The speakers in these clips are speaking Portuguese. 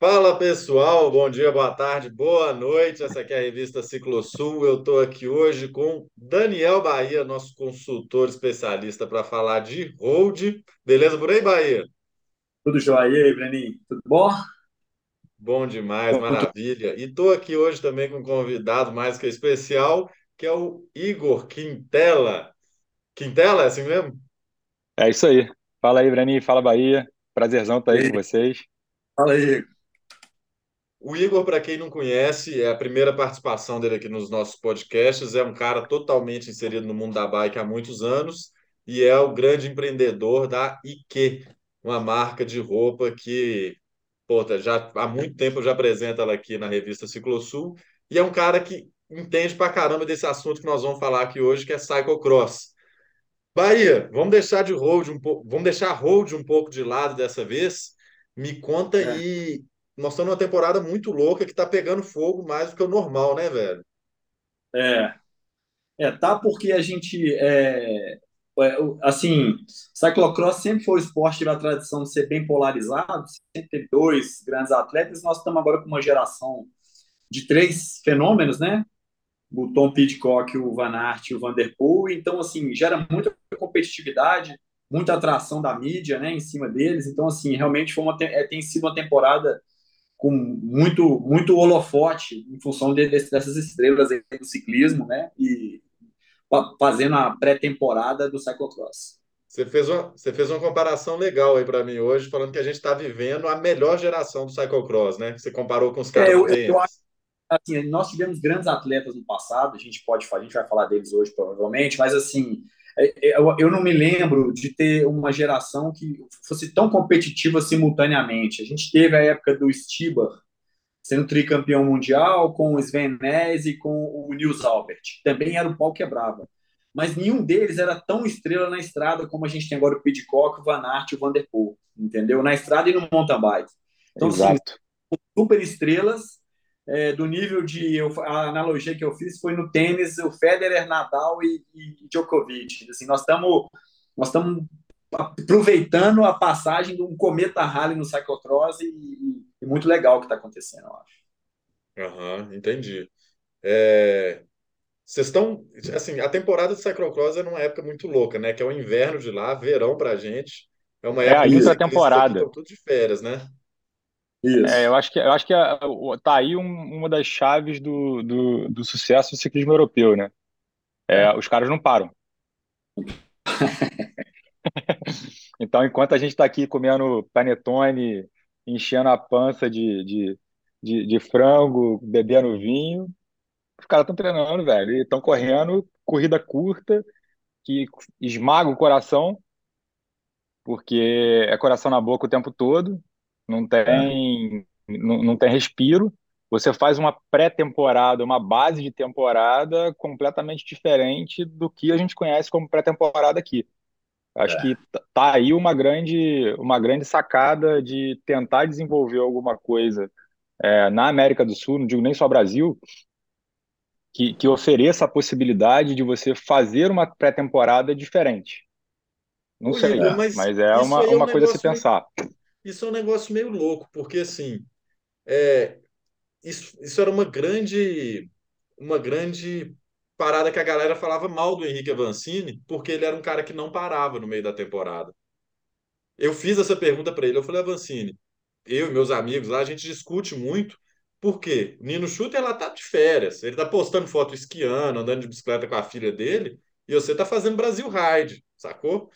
Fala pessoal, bom dia, boa tarde, boa noite. Essa aqui é a revista Ciclo Sul. Eu estou aqui hoje com Daniel Bahia, nosso consultor especialista para falar de hold. Beleza por aí, Bahia? Tudo jóia, e aí, Breninho? Tudo bom? Bom demais, maravilha. E estou aqui hoje também com um convidado mais que especial, que é o Igor Quintela. Quintela, é assim mesmo? É isso aí. Fala aí, Breni. Fala, Bahia. Prazerzão estar aí com vocês. Fala aí. O Igor, para quem não conhece, é a primeira participação dele aqui nos nossos podcasts. É um cara totalmente inserido no mundo da bike há muitos anos e é o grande empreendedor da IQ, uma marca de roupa que, pô, tá, já há muito tempo eu já apresento ela aqui na revista Ciclosul. E é um cara que entende pra caramba desse assunto que nós vamos falar aqui hoje, que é cyclocross. Bahia, vamos deixar de hold um pouco, vamos deixar hold um pouco de lado dessa vez. Me conta É, aí, nós estamos numa temporada muito louca que tá pegando fogo mais do que o normal, né, velho? é, é, tá porque a gente, é, é, assim, cyclocross sempre foi o esporte da tradição de ser bem polarizado, sempre teve dois grandes atletas, nós estamos agora com uma geração de três fenômenos, né? O Tom Pidcock, o Van Aert e o Van Der Poel, então, assim, gera muita competitividade, muita atração da mídia, né, em cima deles, então, assim, realmente foi uma, é, tem sido uma temporada com muito muito holofote em função de, dessas estrelas do ciclismo, né? E fazendo a pré-temporada do cyclocross. Você fez uma, você fez uma comparação legal aí para mim hoje, falando que a gente está vivendo a melhor geração do cyclocross, né? Você comparou com os caras É, eu, eu acho assim, nós tivemos grandes atletas no passado, a gente pode falar, a gente vai falar deles hoje provavelmente, mas assim, é, é, eu, eu não me lembro de ter uma geração que fosse tão competitiva simultaneamente. A gente teve a época do Stibar sendo tricampeão mundial, com o Sven e com o Nils Albert. Também era o pau quebrava. Mas nenhum deles era tão estrela na estrada como a gente tem agora o Pidcock, o Van Aert e o Van Der Poel, entendeu? Na estrada e no mountain bike. Então, assim, Exato. super estrelas é, do nível de eu, a analogia que eu fiz foi no tênis o Federer, Nadal e, e Djokovic. Assim, nós estamos nós estamos aproveitando a passagem de um cometa rally no cyclocross e, e, e muito legal o que está acontecendo, eu acho. Aham, entendi. É, vocês estão, assim, a temporada de cyclocross é numa época muito louca, né? Que é o inverno de lá, verão pra gente. É uma É a época aqui intratemporada. estão todos de férias, né? É, isso. eu acho que, eu acho que a- o- tá aí um- uma das chaves do, do, do sucesso do ciclismo europeu, né? É, É, os caras não param. Então, enquanto a gente está aqui comendo panetone, enchendo a pança de, de, de, de frango, bebendo vinho, os caras estão treinando, velho, e estão correndo corrida curta, que esmaga o coração, porque é coração na boca o tempo todo, não é, tem, não, não tem respiro. Você faz uma pré-temporada, uma base de temporada completamente diferente do que a gente conhece como pré-temporada aqui. Acho que é. t- tá aí uma grande, uma grande sacada de tentar desenvolver alguma coisa é, na América do Sul, não digo nem só Brasil, que, que ofereça a possibilidade de você fazer uma pré-temporada diferente. Não Ô, sei, é. mas mas é uma, aí é um uma coisa a se meio, pensar. Isso é um negócio meio louco, porque assim, é, isso, isso era uma grande, uma grande parada que a galera falava mal do Henrique Avancini, porque ele era um cara que não parava no meio da temporada. Eu fiz essa pergunta para ele, eu falei, Avancini, eu e meus amigos lá, a gente discute muito, por quê? O Nino Schurter, ela tá de férias, ele tá postando foto esquiando, andando de bicicleta com a filha dele, e você tá fazendo Brasil Ride, sacou?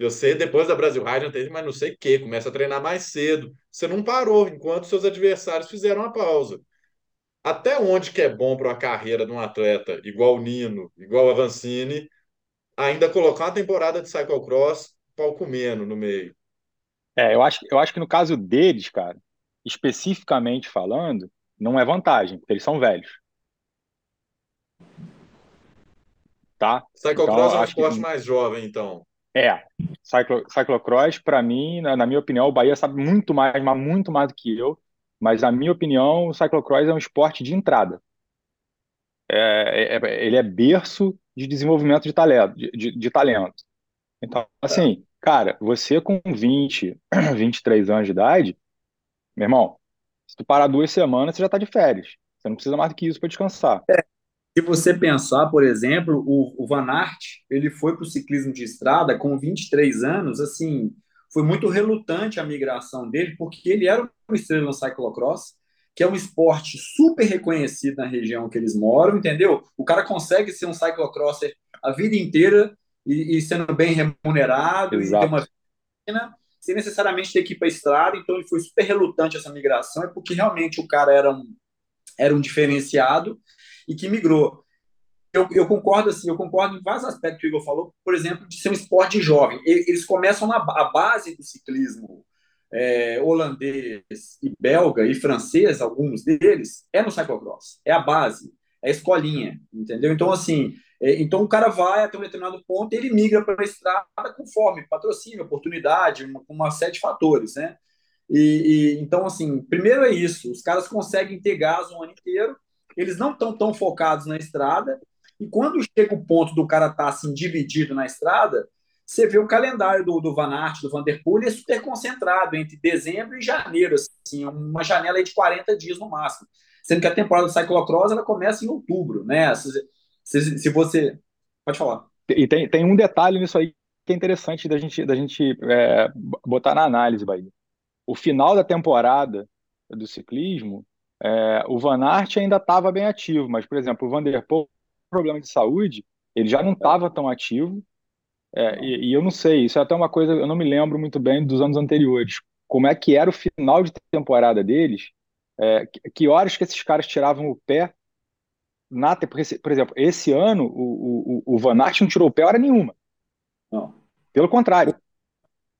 Você, depois da Brasil Ride, não tem mais não sei o quê, começa a treinar mais cedo. Você não parou, enquanto seus adversários fizeram a pausa. Até onde que é bom para uma carreira de um atleta igual o Nino, igual Avancini, ainda colocar uma temporada de cyclocross, pau comendo no meio? É, eu acho, eu acho que no caso deles, cara, especificamente falando, não é vantagem, porque eles são velhos, tá? Então, Cyclocross eu é um acho que esporte mais jovem, então. É, cyclo, cyclocross, para mim, na, na minha opinião, o Bahia sabe muito mais, mas muito mais do que eu, mas na minha opinião, o cyclocross é um esporte de entrada. É, é- é- ele é berço de desenvolvimento de talento, de, de- de talento. Então, assim, cara, você com 20, 23 anos de idade, meu irmão, Se tu parar duas semanas, você já está de férias. Você não precisa mais do que isso para descansar. É, se você pensar, por exemplo, o, o Van Aert, ele foi para o ciclismo de estrada com 23 anos, assim, foi muito relutante a migração dele, porque ele era uma estrela no cyclocross, que é um esporte super reconhecido na região que eles moram, entendeu? O cara consegue ser um cyclocrosser a vida inteira e, e sendo bem remunerado Exato. e ter uma vida sem necessariamente ter que ir para a estrada, então ele foi super relutante essa migração, é porque realmente o cara era um, era um diferenciado e que migrou. Eu, eu, concordo assim, eu concordo em vários aspectos que o Igor falou, por exemplo, de ser um esporte jovem. Eles começam na a base do ciclismo é, holandês e belga e francês, alguns deles, é no cyclocross, é a base, é a escolinha, entendeu? Então, assim, é, então o cara vai até um determinado ponto ele migra para a estrada conforme patrocínio, oportunidade, uma, uma série de fatores, né? E, e, então, assim, primeiro é isso, os caras conseguem ter gás o ano inteiro, eles não estão tão focados na estrada, e quando chega o ponto do cara estar tá, assim, dividido na estrada, você vê o calendário do, do Van Aert, do Van Der Poel, é super concentrado entre dezembro e janeiro, assim, uma janela de 40 dias no máximo. Sendo que a temporada do cyclocross ela começa em outubro, né? Se, se, se você... Pode falar. E tem, tem um detalhe nisso aí que é interessante da gente, da gente é, botar na análise, Bahia. O final da temporada do ciclismo, é, o Van Aert ainda estava bem ativo, mas, por exemplo, o Van Der Poel, problema de saúde, ele já não estava tão ativo, é, e, e, eu não sei, isso é até uma coisa, eu não me lembro muito bem dos anos anteriores. Como é que era o final de temporada deles? É, que, horas que esses caras tiravam o pé na por exemplo, esse ano o, o, o Van Aert não tirou o pé hora nenhuma. Não. Pelo contrário.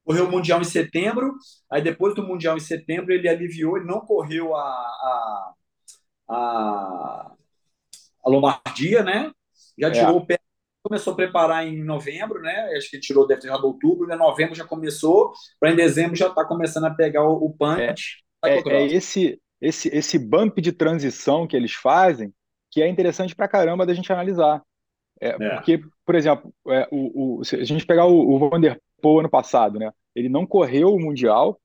Correu o Mundial em setembro, aí depois do Mundial em setembro ele aliviou, ele não correu a, a, a, a Lombardia, né? Já é. tirou é. o pé começou a preparar em novembro, né? Acho que tirou, deve ter tirado outubro, né? Novembro já começou, para em dezembro já está começando a pegar o, o punch. É, é, é, esse, esse, esse bump de transição que eles fazem que é interessante para caramba da gente analisar. É, é. Porque, por exemplo, é, o, o, se a gente pegar o, o Van Der Poel ano passado, né? Ele não correu o Mundial,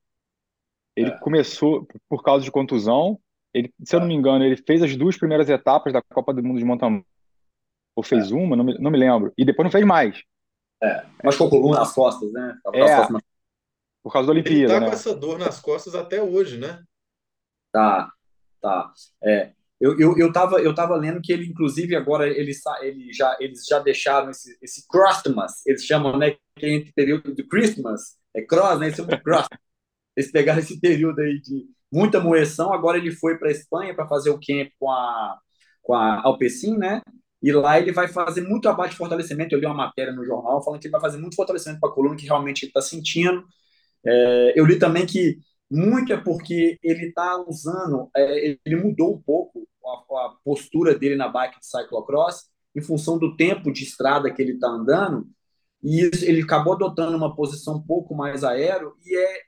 ele é. começou por causa de contusão, ele, se eu não me engano, ele fez as duas primeiras etapas da Copa do Mundo de mountain ou fez é. uma, não me, não me lembro. E depois não fez mais. É, mas com coluna nas costas, né? É, costas por causa da Olimpíada, Ele tá né? com essa dor nas costas até hoje, né? Tá, tá. É, eu, eu, eu, tava, eu tava lendo que ele, inclusive, agora ele, ele já, eles já deixaram esse, esse Christmas, eles chamam, né, que é entre período de Christmas, é cross, né, de cross. Eles pegaram esse período aí de muita moeção, agora ele foi para a Espanha para fazer o camp com a, com a Alpecin, né, e lá ele vai fazer muito abaixo de fortalecimento. Eu li uma matéria no jornal falando que ele vai fazer muito fortalecimento para a coluna, que realmente ele está sentindo. É, eu li também que muito é porque ele está usando, é, ele mudou um pouco a, a, postura dele na bike de cyclocross em função do tempo de estrada que ele está andando. E isso, ele acabou adotando uma posição um pouco mais aero e é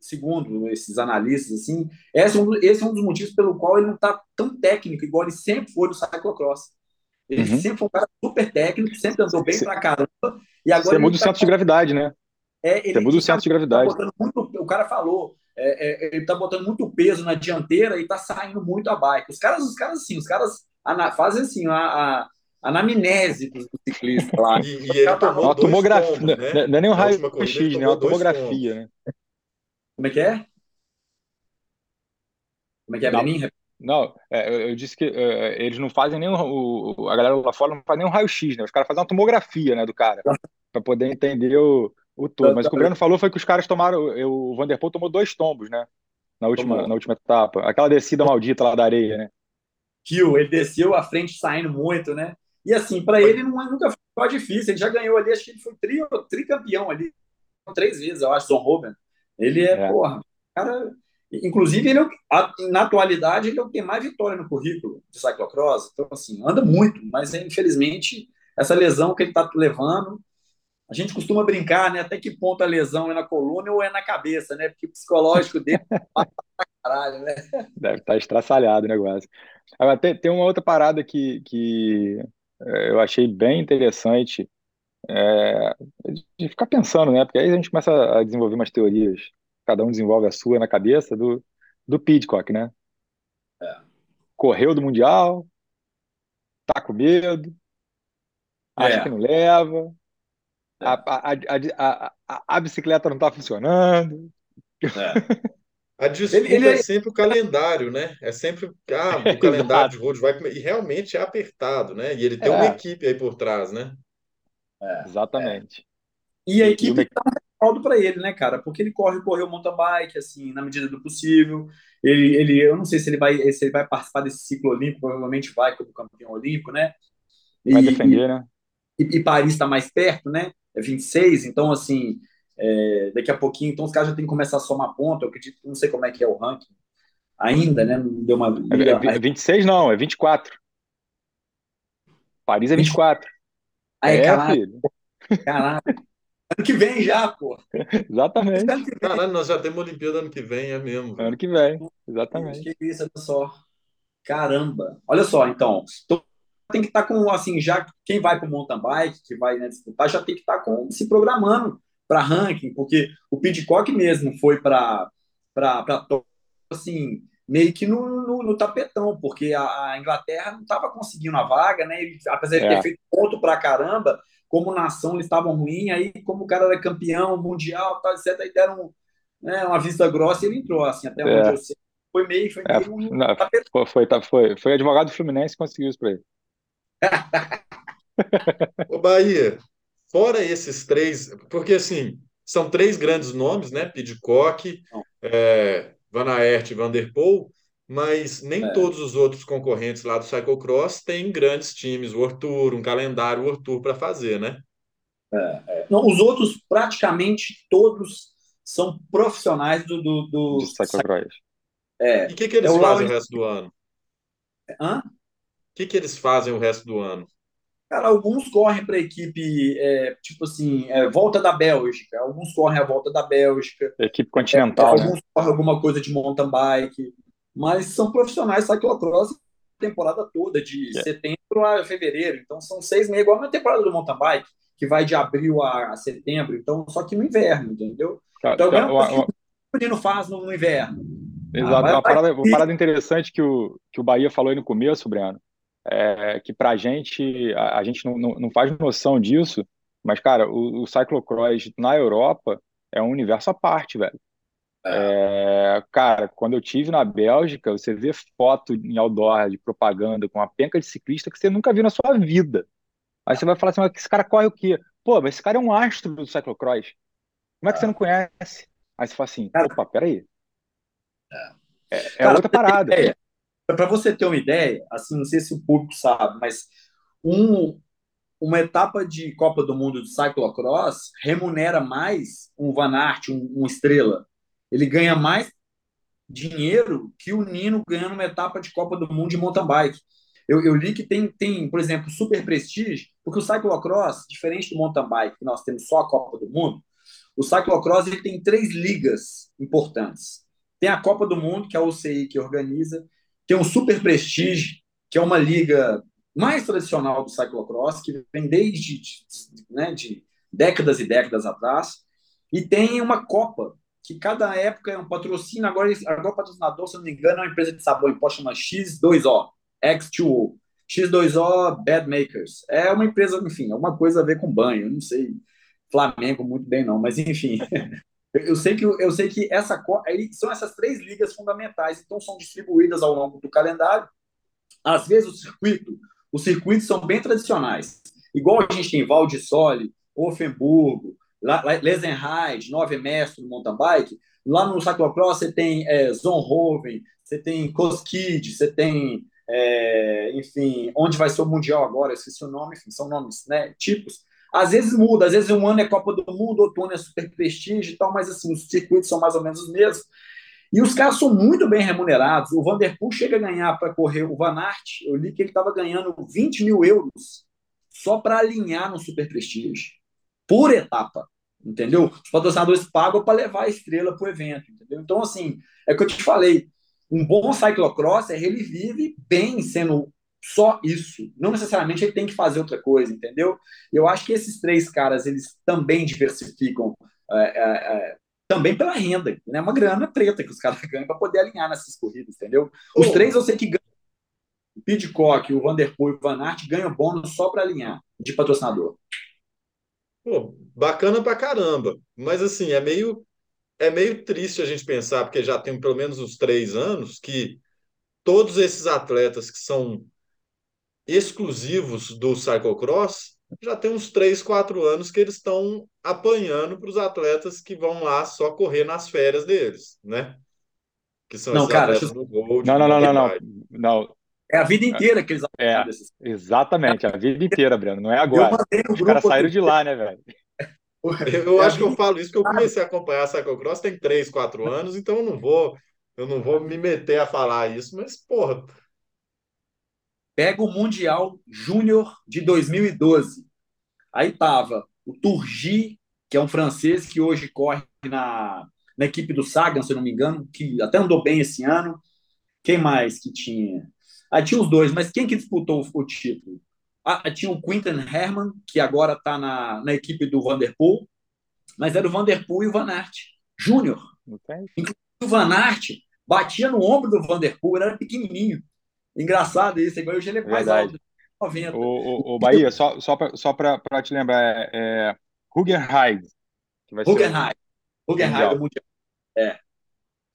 segundo esses analistas, assim, esse é, um, esse é um dos motivos pelo qual ele não está tão técnico, igual ele sempre foi no cyclocross. Ele uhum. sempre foi um cara super técnico, sempre andou bem pra caramba. E agora Você muda tá... o centro de gravidade, né? É, ele Você muda o centro de gravidade. Tá muito, o cara falou, é, é, ele tá botando muito peso na dianteira e tá saindo muito a bike. Os caras, os caras assim, os caras fazem assim, a, a anamnese do ciclista lá. E, e ele tomou uma tomografia, né? É, não é nem um raio-x, né? É uma tomografia, né? Como é que é? Como é que é, Benin? Não, é, eu disse que é, eles não fazem nem o, o, a galera lá fora não faz nem um raio-x, né? Os caras fazem uma tomografia, né, do cara, para poder entender o, o todo. Mas o que o Breno falou foi que os caras tomaram, o Vanderpool tomou dois tombos, né, na última, na última etapa, aquela descida maldita lá da areia, né? Kill, ele desceu à frente saindo muito, né? E assim, para ele não, nunca foi difícil, ele já ganhou ali, acho que ele foi tri, tricampeão ali, três vezes, eu acho, Son Robin. Ele é, é. porra, cara Inclusive, ele é, na atualidade, ele é o que tem mais vitória no currículo de cyclocross. Então, assim, anda muito, mas infelizmente, essa lesão que ele está levando, a gente costuma brincar, né? Até que ponto a lesão é na coluna ou é na cabeça, né? Porque o psicológico dele pra caralho, né? Deve estar tá estraçalhado o negócio. Agora, tem, tem uma outra parada que, que é, eu achei bem interessante é, de ficar pensando, né? Porque aí a gente começa a desenvolver umas teorias cada um desenvolve a sua na cabeça do, do Pidcock, né? É. Correu do Mundial, tá com medo, acha é. que não leva. A, a, a, a, a, bicicleta não tá funcionando. É. A desculpa ele, ele... é sempre o calendário, né? É sempre ah, o calendário de road vai e realmente é apertado, né? E ele tem uma equipe aí por trás, né? Exatamente. E a equipe está respaldo para ele, né, cara? Porque ele corre, correu mountain bike, assim, na medida do possível. Ele, ele, eu não sei se ele vai, se ele vai participar desse ciclo olímpico, provavelmente vai como campeão olímpico, né? E, vai defender, né? E, e Paris está mais perto, né? É 26, então, assim, é, daqui a pouquinho, então os caras já têm que começar a somar ponto. Eu acredito, não sei como é que é o ranking ainda, né? Não deu uma. É, é 26 não, é 24. Paris é 24. Aí, é, caralho. filho. Caralho. Ano que vem já, pô. Exatamente. Caralho, nós já temos Olimpíada ano que vem, é mesmo. Ano que vem, exatamente. Que isso, olha só. Caramba. Olha só, então. então tem que estar tá com, assim, já quem vai para o mountain bike, que vai né, disputar, já tem que estar tá com, se programando para ranking, porque o Pidcock mesmo foi para assim, meio que no, no, no tapetão, porque a, a Inglaterra não estava conseguindo a vaga, né? Ele, apesar de ter é. feito ponto para caramba, como nação eles estavam ruins, aí como o cara era campeão mundial, tal, etc, aí deram né, uma vista grossa e ele entrou, assim, até é. onde eu sei. Foi meio, foi é, meio é, não, foi, foi, tá, foi, foi advogado do Fluminense que conseguiu isso para ele. Ô Bahia, fora esses três, porque assim, são três grandes nomes, né? Pidcock, é, Van Aert e Van Der Poel, mas nem é. todos os outros concorrentes lá do cyclocross têm grandes times, o Tour, um calendário World Tour para fazer, né? É, é. Não, os outros, praticamente todos, são profissionais do, do, do... cyclocross. É. E o que, que eles é fazem o resto do ano? Hã? O que, que eles fazem o resto do ano? Cara, alguns correm para a equipe, é, tipo assim, é, volta da Bélgica, alguns correm a volta da Bélgica. Equipe continental. É, alguns né? correm alguma coisa de mountain bike, mas são profissionais cyclocross a temporada toda, de. É. setembro a fevereiro. Então são seis meses, igual a temporada do mountain bike, que vai de abril a, setembro, então só que no inverno, entendeu? Tá, então, tá, o que o menino faz no, no inverno. Exato, ah, uma, parada, uma parada interessante que o, que o Bahia falou aí no começo, Breno, é, que para a gente, a gente não, não, faz noção disso, mas, cara, o, o cyclocross na Europa é um universo à parte, velho. É. é, cara, quando eu tive na Bélgica, você vê foto em outdoor de propaganda com uma penca de ciclista que você nunca viu na sua vida. Aí você vai falar assim, mas esse cara corre o quê? Pô, mas esse cara é um astro do cyclocross. Como é que você não conhece? Aí você fala assim, opa, peraí. É, é cara, outra parada. É, para você ter uma ideia, assim, não sei se o público sabe, mas um, uma etapa de Copa do Mundo de cyclocross remunera mais um Van Aert, um, um estrela. Ele ganha mais dinheiro que o Nino ganha numa etapa de Copa do Mundo de mountain bike. Eu, eu li que tem, tem, por exemplo, super prestígio, porque o cyclocross, diferente do mountain bike, que nós temos só a Copa do Mundo, o cyclocross ele tem três ligas importantes. Tem a Copa do Mundo, que é a UCI que organiza, tem o Super Prestige, que é uma liga mais tradicional do cyclocross, que vem desde né, de décadas e décadas atrás, e tem uma Copa, que cada época é um patrocínio, agora, agora o patrocinador, se não me engano, é uma empresa de sabão em pó, chama X2O, X2O, X2O Bad Makers. É uma empresa, enfim, alguma coisa a ver com banho, não sei Flamengo muito bem não, mas enfim, Eu sei que, eu sei que essa, são essas três ligas fundamentais, então são distribuídas ao longo do calendário. Às vezes o circuito, os circuitos são bem tradicionais, igual a gente tem Val de Sole, Offenburgo, Lesenreich, Nove Mestre mountain bike. Lá no cyclocross você tem é, Zonhoven, você tem Koskid, você tem, é, enfim, onde vai ser o Mundial agora, esqueci o nome, enfim, são nomes, né, tipos. Às vezes muda, às vezes um ano é Copa do Mundo, outro ano é Super Prestígio e tal, mas assim, os circuitos são mais ou menos os mesmos. E os caras são muito bem remunerados. O Vanderpool chega a ganhar para correr o Van Aert, eu li que ele estava ganhando 20 mil euros só para alinhar no Super Prestige, por etapa, entendeu? Os patrocinadores pagam para levar a estrela para o evento, entendeu? Então, assim, é o que eu te falei, um bom cyclocross é ele vive bem sendo só isso. Não necessariamente ele tem que fazer outra coisa, entendeu? Eu acho que esses três caras, eles também diversificam é, é, é também pela renda, né? Uma grana preta que os caras ganham para poder alinhar nessas corridas, entendeu? Os oh. três eu sei que ganham. O Pidcock, o Vanderpool e o Van Aert ganham bônus só para alinhar de patrocinador. Pô, bacana pra caramba. Mas assim, é meio, é meio triste a gente pensar, porque já tem pelo menos uns três anos, que todos esses atletas que são exclusivos do cyclocross já tem uns 3, 4 anos que eles estão apanhando para os atletas que vão lá só correr nas férias deles, né? Que são não, cara, atletas do Gold. Não, não, não, não, não, não. É a vida inteira que eles é, Exatamente, a vida inteira, Breno. Não é agora. Os caras saíram de lá, né, velho? Eu acho que eu falo isso que eu comecei a acompanhar a cyclocross tem 3, 4 anos, então eu não vou, eu não vou me meter a falar isso, mas porra, Pega o Mundial Júnior de 2012. Aí tava o Turgi, que é um francês que hoje corre na, na equipe do Sagan, se não me engano, que até andou bem esse ano. Quem mais que tinha? Ah, tinha os dois, mas quem que disputou o, título? Ah, tinha o Quinten Herman, que agora está na, na equipe do Vanderpool, mas era o Vanderpool e o Van Aert Júnior. Okay. Inclusive o Van Aert batia no ombro do Vanderpool, era pequenininho. Engraçado isso, igual hoje ele é mais alto. 90. O, o, o Bahia, só, só para só te lembrar, é, é Huggenheim. Huggenheim. Huggenheim mundial. É.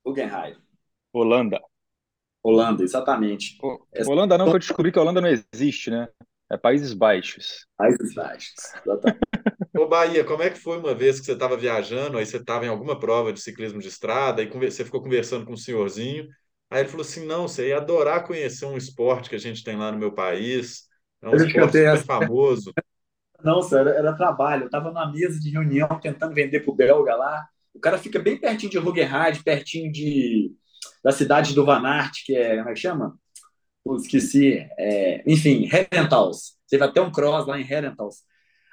Huggenheim. Holanda. Holanda, exatamente. O, Holanda não, que eu descobri que a Holanda não existe, né? É Países Baixos. Países Baixos, exatamente. Ô Bahia, como é que foi uma vez que você estava viajando, aí você estava em alguma prova de ciclismo de estrada, e você ficou conversando com o senhorzinho, Aí ele falou assim: não, você ia adorar conhecer um esporte que a gente tem lá no meu país. É um eu esporte super essa. famoso. Não, sério, era trabalho. Eu estava na mesa de reunião tentando vender para o belga lá. O cara fica bem pertinho de Rugenrad, pertinho de, da cidade do Van Aert, que é, como é que chama? Eu esqueci. É, enfim, Herentals. Teve até um cross lá em Herentals.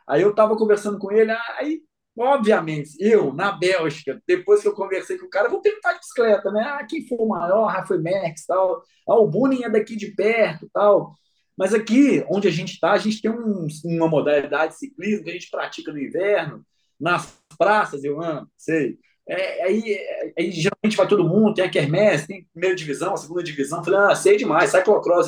Aí eu estava conversando com ele, aí Obviamente, eu, na Bélgica, depois que eu conversei com o cara, vou tentar de bicicleta, né? Ah, quem for o maior, Rafa Max, tal. Ah, o Bunin é daqui de perto, tal. Mas aqui, onde a gente está, a gente tem um, uma modalidade de ciclismo que a gente pratica no inverno, nas praças, eu amo, sei. É, aí, aí, geralmente vai todo mundo, tem a Kermesse, tem primeira divisão, segunda divisão. Falei, ah, sei demais, cyclocross.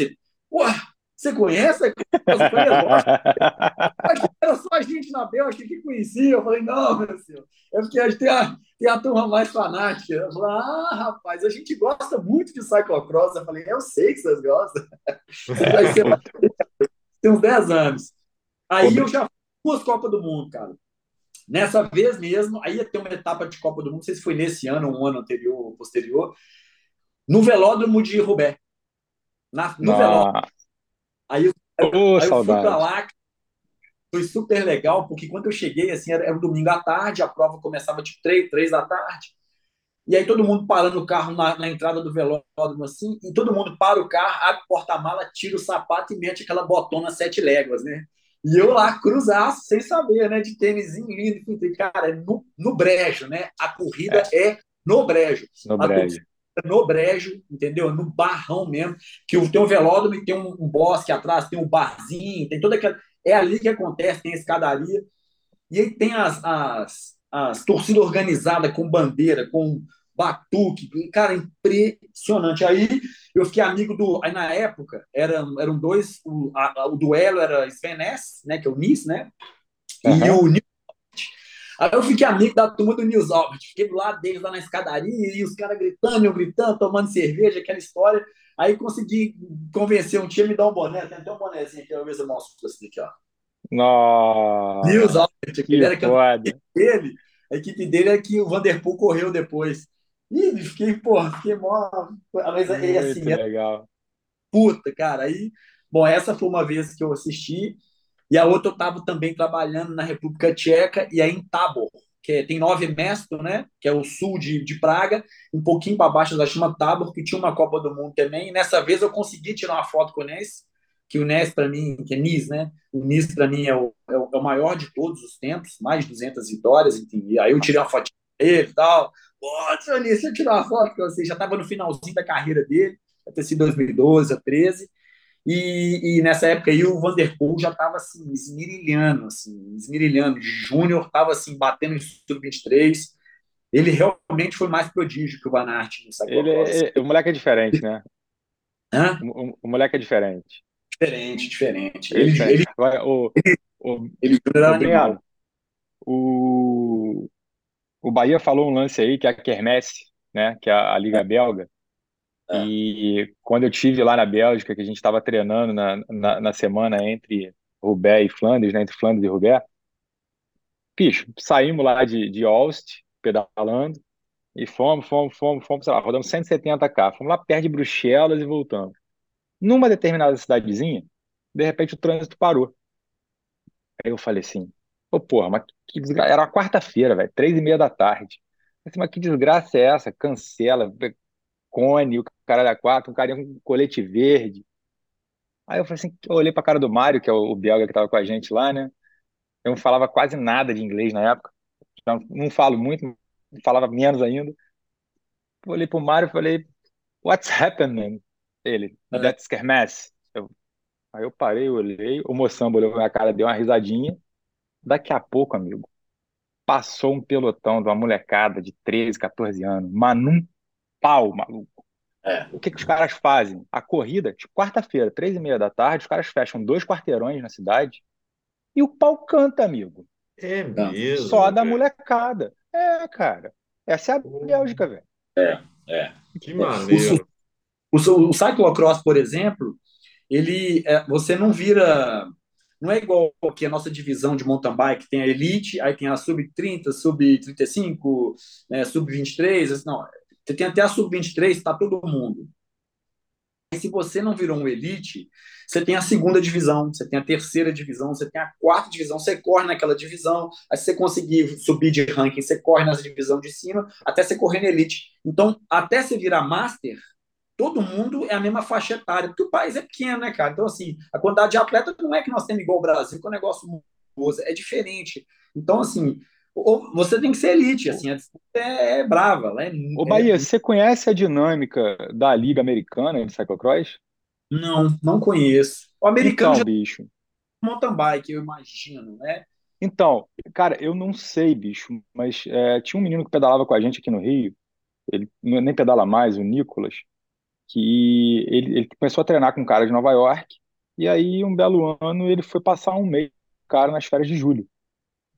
Ué, você conhece? Era só a gente na Bélgica que conhecia. Eu falei, não, meu senhor, é porque a gente tem a, tem a turma mais fanática. Eu falei, ah, rapaz, a gente gosta muito de cyclocross. Eu falei, eu sei que vocês gostam. tem uns 10 anos. Aí eu já fui duas Copas do Mundo, cara. Nessa vez mesmo, aí ia ter uma etapa de Copa do Mundo, não sei se foi nesse ano ou um ano anterior ou posterior, no velódromo de Roubaix. Na, no ah. velódromo. Aí, oh, aí eu fui para lá, foi super legal, porque quando eu cheguei, assim, era, era um domingo à tarde, a prova começava tipo três, três da tarde, e aí todo mundo parando o carro na, na, entrada do velódromo, assim, e todo mundo para o carro, abre o porta-mala, tira o sapato e mete aquela botona sete léguas, né? E eu lá, cruzaço, sem saber, né? De tênisinho lindo. Cara, é no, no brejo, né? A corrida é, é no brejo. No brejo no brejo, entendeu? No barrão mesmo, que tem um velódromo e tem um, um bosque atrás, tem um barzinho, tem toda aquela. É ali que acontece, tem a escadaria. E aí tem as, as, as torcidas organizadas com bandeira, com batuque, cara, impressionante. Aí eu fiquei amigo do. Aí na época eram, eram dois, o, a, o duelo era Sven Ness, né, que é o Nis, né? Uhum. E o Aí eu fiquei amigo da turma do News Albert, fiquei do lado deles lá na escadaria, e os caras gritando, eu gritando, tomando cerveja, aquela história. Aí consegui convencer um time a me dar um boné, tem até um bonézinho aqui, se eu mostro pra você aqui, ó. Nossa! News Albert, que era que dele, a equipe dele é que o Vanderpool correu depois. Ih, fiquei, porra, fiquei mó. Mas é assim, Muito legal. Puta, cara. Aí, bom, essa foi uma vez que eu assisti. E a outra eu estava também trabalhando na República Tcheca e aí em Tabor, que é, tem nove mesto, né? Que é o sul de, de Praga, um pouquinho para baixo da chama Tabor, que tinha uma Copa do Mundo também. E nessa vez eu consegui tirar uma foto com o Ness, que o Ness para mim, que é Nis, né? O Nis para mim é o, é o, é, o, maior de todos os tempos, mais de 200 vitórias, enfim. Aí eu tirei uma foto dele e tal. Pô, seu Nis, eu tirar uma foto com você. Já estava no finalzinho da carreira dele, até sido 2012, 2013. E, e, nessa época aí o Vanderpool já estava assim, esmirilhando, assim, esmirilhando. Júnior estava assim, batendo em sub-23. ele realmente foi mais prodígio que o Van Aert no. Ele, ele, o moleque é diferente, né? Hã? O, o, o moleque é diferente. Diferente, diferente. Ele, Ele, ele, o, o, ele era o, o, o Bahia falou um lance aí que é a Kermesse, né? Que é a, a Liga Belga. É. E quando eu tive lá na Bélgica, que a gente estava treinando na, na, na semana entre Roubaix e Flandres, né? Entre Flandres e Roubaix, bicho, saímos lá de, de Ulst, pedalando, e fomos, fomos, fomos, fomos, sei lá, rodamos 170k. Fomos lá perto de Bruxelas e voltamos. Numa determinada cidadezinha, de repente o trânsito parou. Aí eu falei assim, ô porra, mas que desgraça. Era uma quarta-feira, velho, três e meia da tarde. Falei, mas que desgraça é essa? Cancela, cone, o cara da quatro, um carinha com colete verde. Aí eu falei assim, eu olhei pra cara do Mário, que é o, o belga que tava com a gente lá, né? Eu não falava quase nada de inglês na época. Não, não falo muito, falava menos ainda. Eu olhei pro Mário e falei, What's happening? Ele, É. that's kermesse. Eu, aí eu parei, olhei, o moçambo olhou pra minha cara, deu uma risadinha. Daqui a pouco, amigo, passou um pelotão de uma molecada de 13, 14 anos, mas num pau, maluco. É. O que que os caras fazem? A corrida, de quarta-feira, três e meia da tarde, os caras fecham dois quarteirões na cidade e o pau canta, amigo. É mesmo, Só da velho. molecada. É, cara. Essa é a. Bélgica, velho. É. Que maneiro. O, o cyclocross, por exemplo, ele, é, você não vira, não é igual que a nossa divisão de mountain bike, tem a elite, aí tem a sub-30, sub-35, né, sub-23, não, você tem até a sub-23, está todo mundo. E se você não virou um elite, você tem a segunda divisão, você tem a terceira divisão, você tem a quarta divisão, você corre naquela divisão, aí você conseguir subir de ranking, você corre nessa divisão de cima, até você correr na elite. Então, até você virar master, todo mundo é a mesma faixa etária, porque o país é pequeno, né, cara? Então, assim, a quantidade de atleta não é que nós temos igual o Brasil, que é um negócio é diferente. Então, assim, você tem que ser elite, assim, a disputa é, é brava. É, Ô, é- Bahia, você conhece a dinâmica da Liga Americana de Cyclocross? não, não conheço. O americano Então, já bicho. mountain bike, eu imagino, né? Então, cara, eu não sei, bicho, mas é, tinha um menino que pedalava com a gente aqui no Rio, ele nem pedala mais, o Nicolas, que ele, ele começou a treinar com um cara de Nova York, e aí, um belo ano, ele foi passar um mês com o cara nas férias de julho.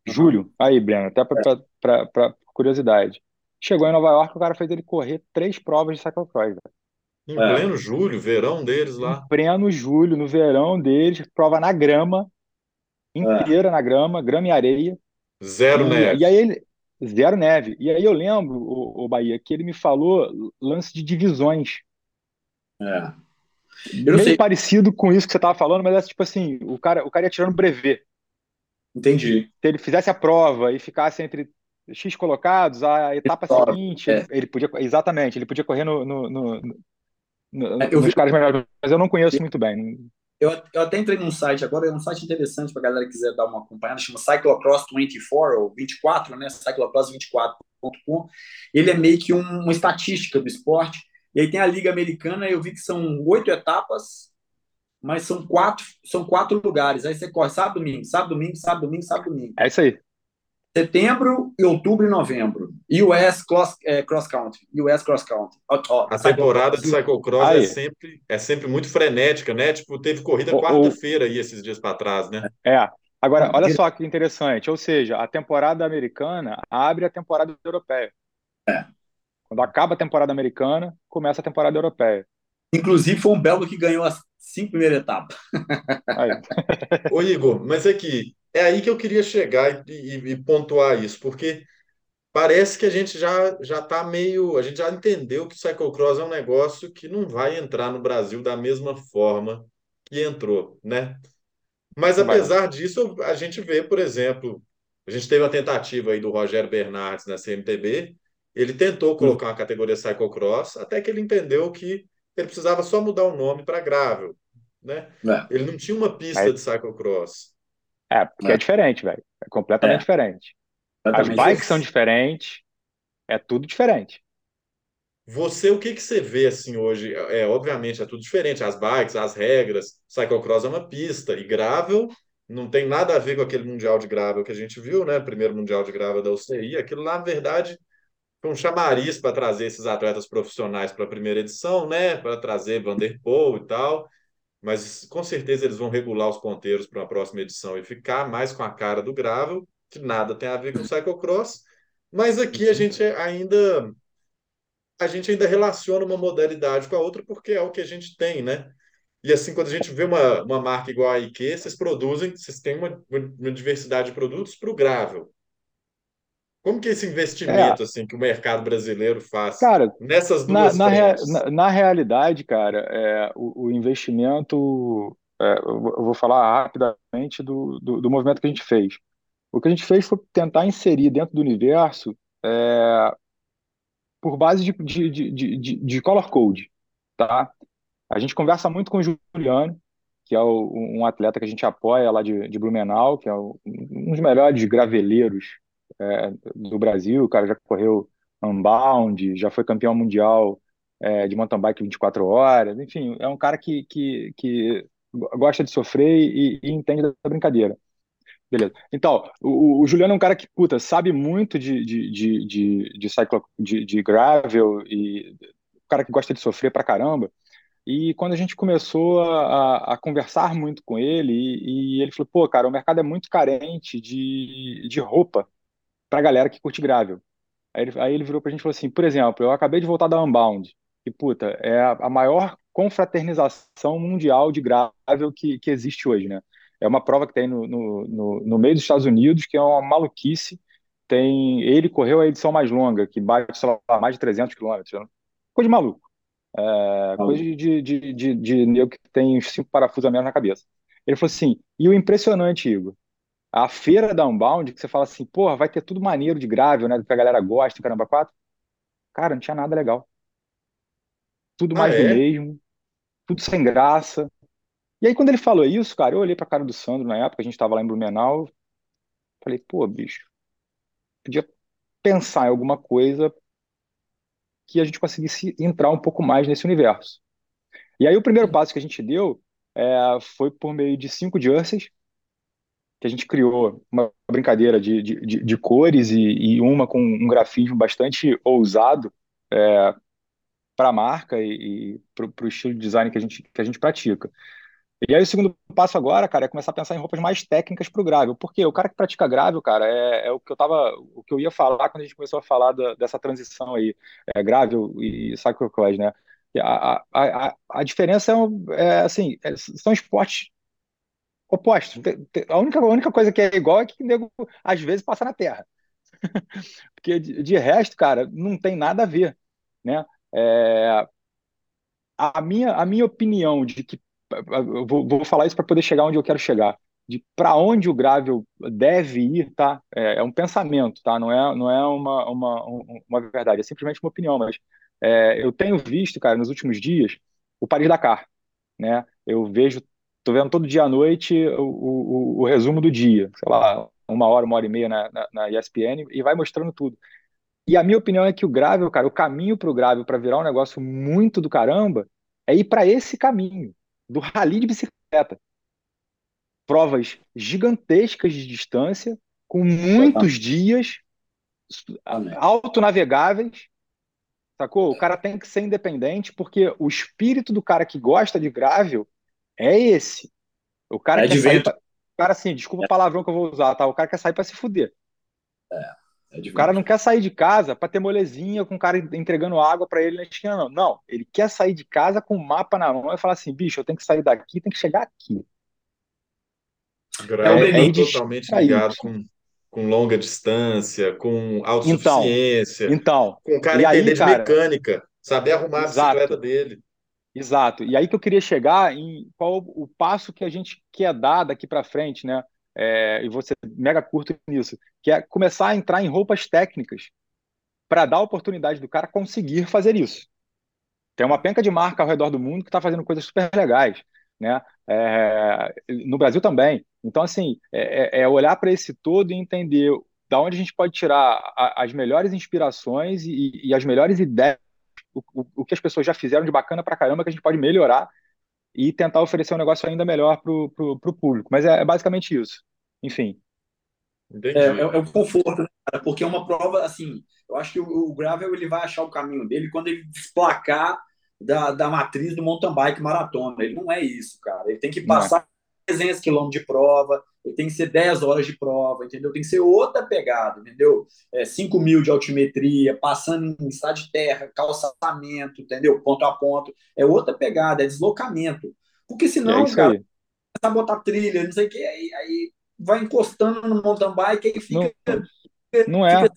Julho, aí, Breno, até pra curiosidade. Chegou em Nova York, o cara fez ele correr três provas de cyclocross, velho. Em É. pleno julho, verão deles lá. Em pleno julho, no verão deles, prova na grama, inteira na grama, grama e areia. Zero E, neve. e aí ele. Zero neve. E aí eu lembro, o, o Bahia, que ele me falou lance de divisões. É. Eu Meio sei, parecido com isso que você estava falando, mas é tipo assim, o cara, o cara ia tirando brevet. Entendi. Se ele fizesse a prova e ficasse entre X colocados, a etapa seguinte, é. ele podia. Exatamente, ele podia correr no, no, no- no- É, eu nos vi- caras melhores, mas eu não conheço muito bem. Eu, eu até entrei num site agora, é um site interessante para a galera que quiser dar uma acompanhada, chama Cyclocross 24, ou 24, né? Cyclocross24.com. Ele é meio que um- uma estatística do esporte. E aí tem a Liga Americana, eu vi que são oito etapas, mas são quatro, são quatro lugares. Aí você corre sábado, domingo, sábado, domingo, sábado, domingo, sábado, domingo. É isso aí. Setembro, e outubro e novembro. US Cross, é, cross Country. US Cross Country. Ó, ó, A temporada de Cyclocross. é sempre, é sempre muito frenética, né? Tipo, teve corrida quarta-feira aí esses dias para trás, né? É. Agora, olha só que interessante. Ou seja, a temporada americana abre a temporada europeia. É. Quando acaba a temporada americana, começa a temporada europeia. Inclusive, foi um belga que ganhou as cinco primeiras etapas. Aí. Ô Igor, mas aqui, é aí que eu queria chegar e, e- e pontuar isso, porque parece que a gente já já tá meio, a gente já entendeu que o cyclocross é um negócio que não vai entrar no Brasil da mesma forma que entrou, né? Mas apesar disso, a gente vê, por exemplo, a gente teve uma tentativa aí do Rogério Bernardes na CMTB, ele tentou colocar uma categoria cyclocross, até que ele entendeu que ele precisava só mudar o nome para gravel, né? É. Ele não tinha uma pista Aí- de cyclocross. É, porque é, É. diferente, velho. É completamente É. diferente. As bikes são diferentes, é tudo diferente. Você, o que que você vê assim hoje? É, obviamente é tudo diferente, as bikes, as regras. Cyclocross é uma pista e gravel não tem nada a ver com aquele mundial de gravel que a gente viu, né? Primeiro mundial de gravel da UCI. Aquilo lá, na verdade, foi um chamariz para trazer esses atletas profissionais para a primeira edição, né? Para trazer Vanderpool e tal. Mas com certeza eles vão regular os ponteiros para a próxima edição e ficar mais com a cara do gravel, que nada tem a ver com o cyclocross. Mas aqui a gente ainda a gente ainda relaciona uma modalidade com a outra porque é o que a gente tem, né? E assim, quando a gente vê uma, uma marca igual a IQ, vocês produzem, vocês têm uma, uma diversidade de produtos para o gravel. Como que é esse investimento É, assim que o mercado brasileiro faz cara, nessas na, duas na, rea- frentes? na, na realidade, cara, é, o, o investimento, é, eu vou falar rapidamente do, do, do movimento que a gente fez. O que a gente fez foi tentar inserir dentro do universo é, por base de, de, de, de, de de color code, tá? A gente conversa muito com o Juliano, que é o- um atleta que a gente apoia lá de, de Blumenau, que é o- um dos melhores graveleiros é, do Brasil. O cara já correu Unbound, já foi campeão mundial é, de mountain bike 24 horas. Enfim, é um cara que, que, que gosta de sofrer e, e entende da brincadeira. Beleza. Então, o, o Juliano é um cara que, puta, sabe muito de, de, de, de, de, de, de gravel e um cara que gosta de sofrer pra caramba. E quando a gente começou a, a conversar muito com ele, e, e ele falou, pô, cara, o mercado é muito carente de, de roupa pra galera que curte gravel. Aí ele, aí ele virou pra gente e falou assim, por exemplo, eu acabei de voltar da Unbound, que, puta, é a, a maior confraternização mundial de gravel que, que existe hoje, né? É uma prova que tem no, no, no, no meio dos Estados Unidos, que é uma maluquice. Tem, ele correu a edição mais longa, que bate, sei lá, mais de 300 quilômetros. Coisa de maluco. É, coisa de, de, de, de, de nego que tem uns cinco parafusos a menos na cabeça. Ele falou assim, e o impressionante, Igor, a feira da Unbound, que você fala assim, porra, vai ter tudo maneiro de gravel, né, que a galera gosta, caramba, quatro. Cara, não tinha nada legal. Tudo Ah, mais do é? mesmo, tudo sem graça. E aí, quando ele falou isso, cara, eu olhei pra cara do Sandro na época, a gente tava lá em Blumenau, falei, pô, bicho, podia pensar em alguma coisa que a gente conseguisse entrar um pouco mais nesse universo. E aí, o primeiro passo que a gente deu é, foi por meio de cinco jerseys, que a gente criou uma brincadeira de, de, de, cores e, e uma com um grafismo bastante ousado para a marca e, e para o estilo de design que a gente, que a gente pratica. E aí o segundo passo agora, cara, é começar a pensar em roupas mais técnicas para o gravel. Porque o cara que pratica gravel, cara, é, é o que eu tava, o que eu ia falar quando a gente começou a falar da- dessa transição aí, é, gravel e cyclocross, né? A, a, a, a diferença é, é, assim, é, são esportes te- A única, a única coisa que é igual é que o nego às vezes passa na terra. Porque de, de resto, cara, não tem nada a ver, né? É, a minha, a minha opinião de que vou, vou falar isso para poder chegar onde eu quero chegar, de para onde o Gravel deve ir, tá? É, é um pensamento, tá? Não é, não é uma, uma, um- uma verdade, é simplesmente uma opinião, mas é, eu tenho visto, cara, nos últimos dias, o Paris-Dakar, né? Eu vejo, tô vendo todo dia à noite o, o, o resumo do dia, sei lá, uma hora, uma hora e meia na, na, na ESPN e vai mostrando tudo. E a minha opinião é que o Gravel, cara, o caminho para o Gravel para virar um negócio muito do caramba é ir para esse caminho do rally de bicicleta. Provas gigantescas de distância, com muitos dias, Exatamente. autonavegáveis, sacou? O cara tem que ser independente, porque o espírito do cara que gosta de gravel é esse. O cara É quer de sair vento. pra... O cara, assim, desculpa o palavrão que eu vou usar, tá? O cara quer sair para se fuder. É de O cara não quer sair de casa para ter molezinha com o cara entregando água para ele na esquina, não. Não, ele quer sair de casa com o mapa na mão e falar assim, bicho, eu tenho que sair daqui, tem que chegar aqui. É o Gravel É, é limite. totalmente distraído. ligado com, com longa distância, com Então, autossuficiência, então, com o cara aí, entender de cara, mecânica, saber arrumar a bicicleta exato, dele. Exato. E aí que eu queria chegar em qual o passo que a gente quer dar daqui para frente, né? É, e você mega curto nisso, que é começar a entrar em roupas técnicas para dar a oportunidade do cara conseguir fazer isso. Tem uma penca de marca ao redor do mundo que está fazendo coisas super legais, né? É, no Brasil também. Então, assim, é, é é olhar para esse todo e entender da onde a gente pode tirar a- as melhores inspirações e, e as melhores ideias, o, o- o que as pessoas já fizeram de bacana pra caramba, que a gente pode melhorar e tentar oferecer um negócio ainda melhor pro, pro, pro público. Mas é, é basicamente isso. Enfim, É, é, é o conforto, né, cara? Porque é uma prova, assim, eu acho que o, o gravel ele vai achar o caminho dele quando ele desplacar da, da matriz do mountain bike maratona. Ele não é isso, cara. Ele tem que Não é. passar 300 quilômetros de prova, tem que ser 10 horas de prova, entendeu? Tem que ser outra pegada, entendeu? É, 5 mil de altimetria, passando em estado de terra, calçamento, entendeu? Ponto a ponto. É outra pegada, é deslocamento. Porque É senão, isso cara, começa a botar trilha, não sei o que, aí, aí vai encostando no mountain bike e fica, Não, não é. fica,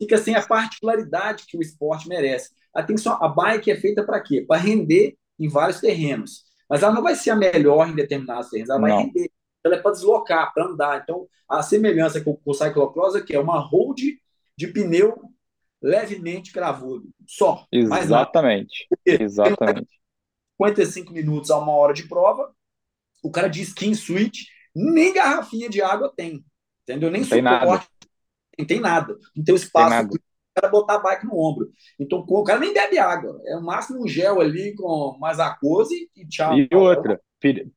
fica sem a particularidade que o esporte merece. A, tem só, a bike é feita para quê? Para render em vários terrenos. Mas ela não vai ser a melhor em determinados terrenos, ela vai Não. render. Ela é para deslocar, para andar. Então, a semelhança com o cyclocross é que é uma hold de pneu levemente cravudo. Só. Exatamente. Exatamente. 55 minutos a uma hora de prova, o cara de skin suite, nem garrafinha de água tem. Entendeu? Nem Não tem nada. suporte. Não tem nada. Não tem espaço para o cara botar a bike no ombro. Então, o cara nem bebe água. É o máximo um gel ali com mais aquose e tchau. E outra,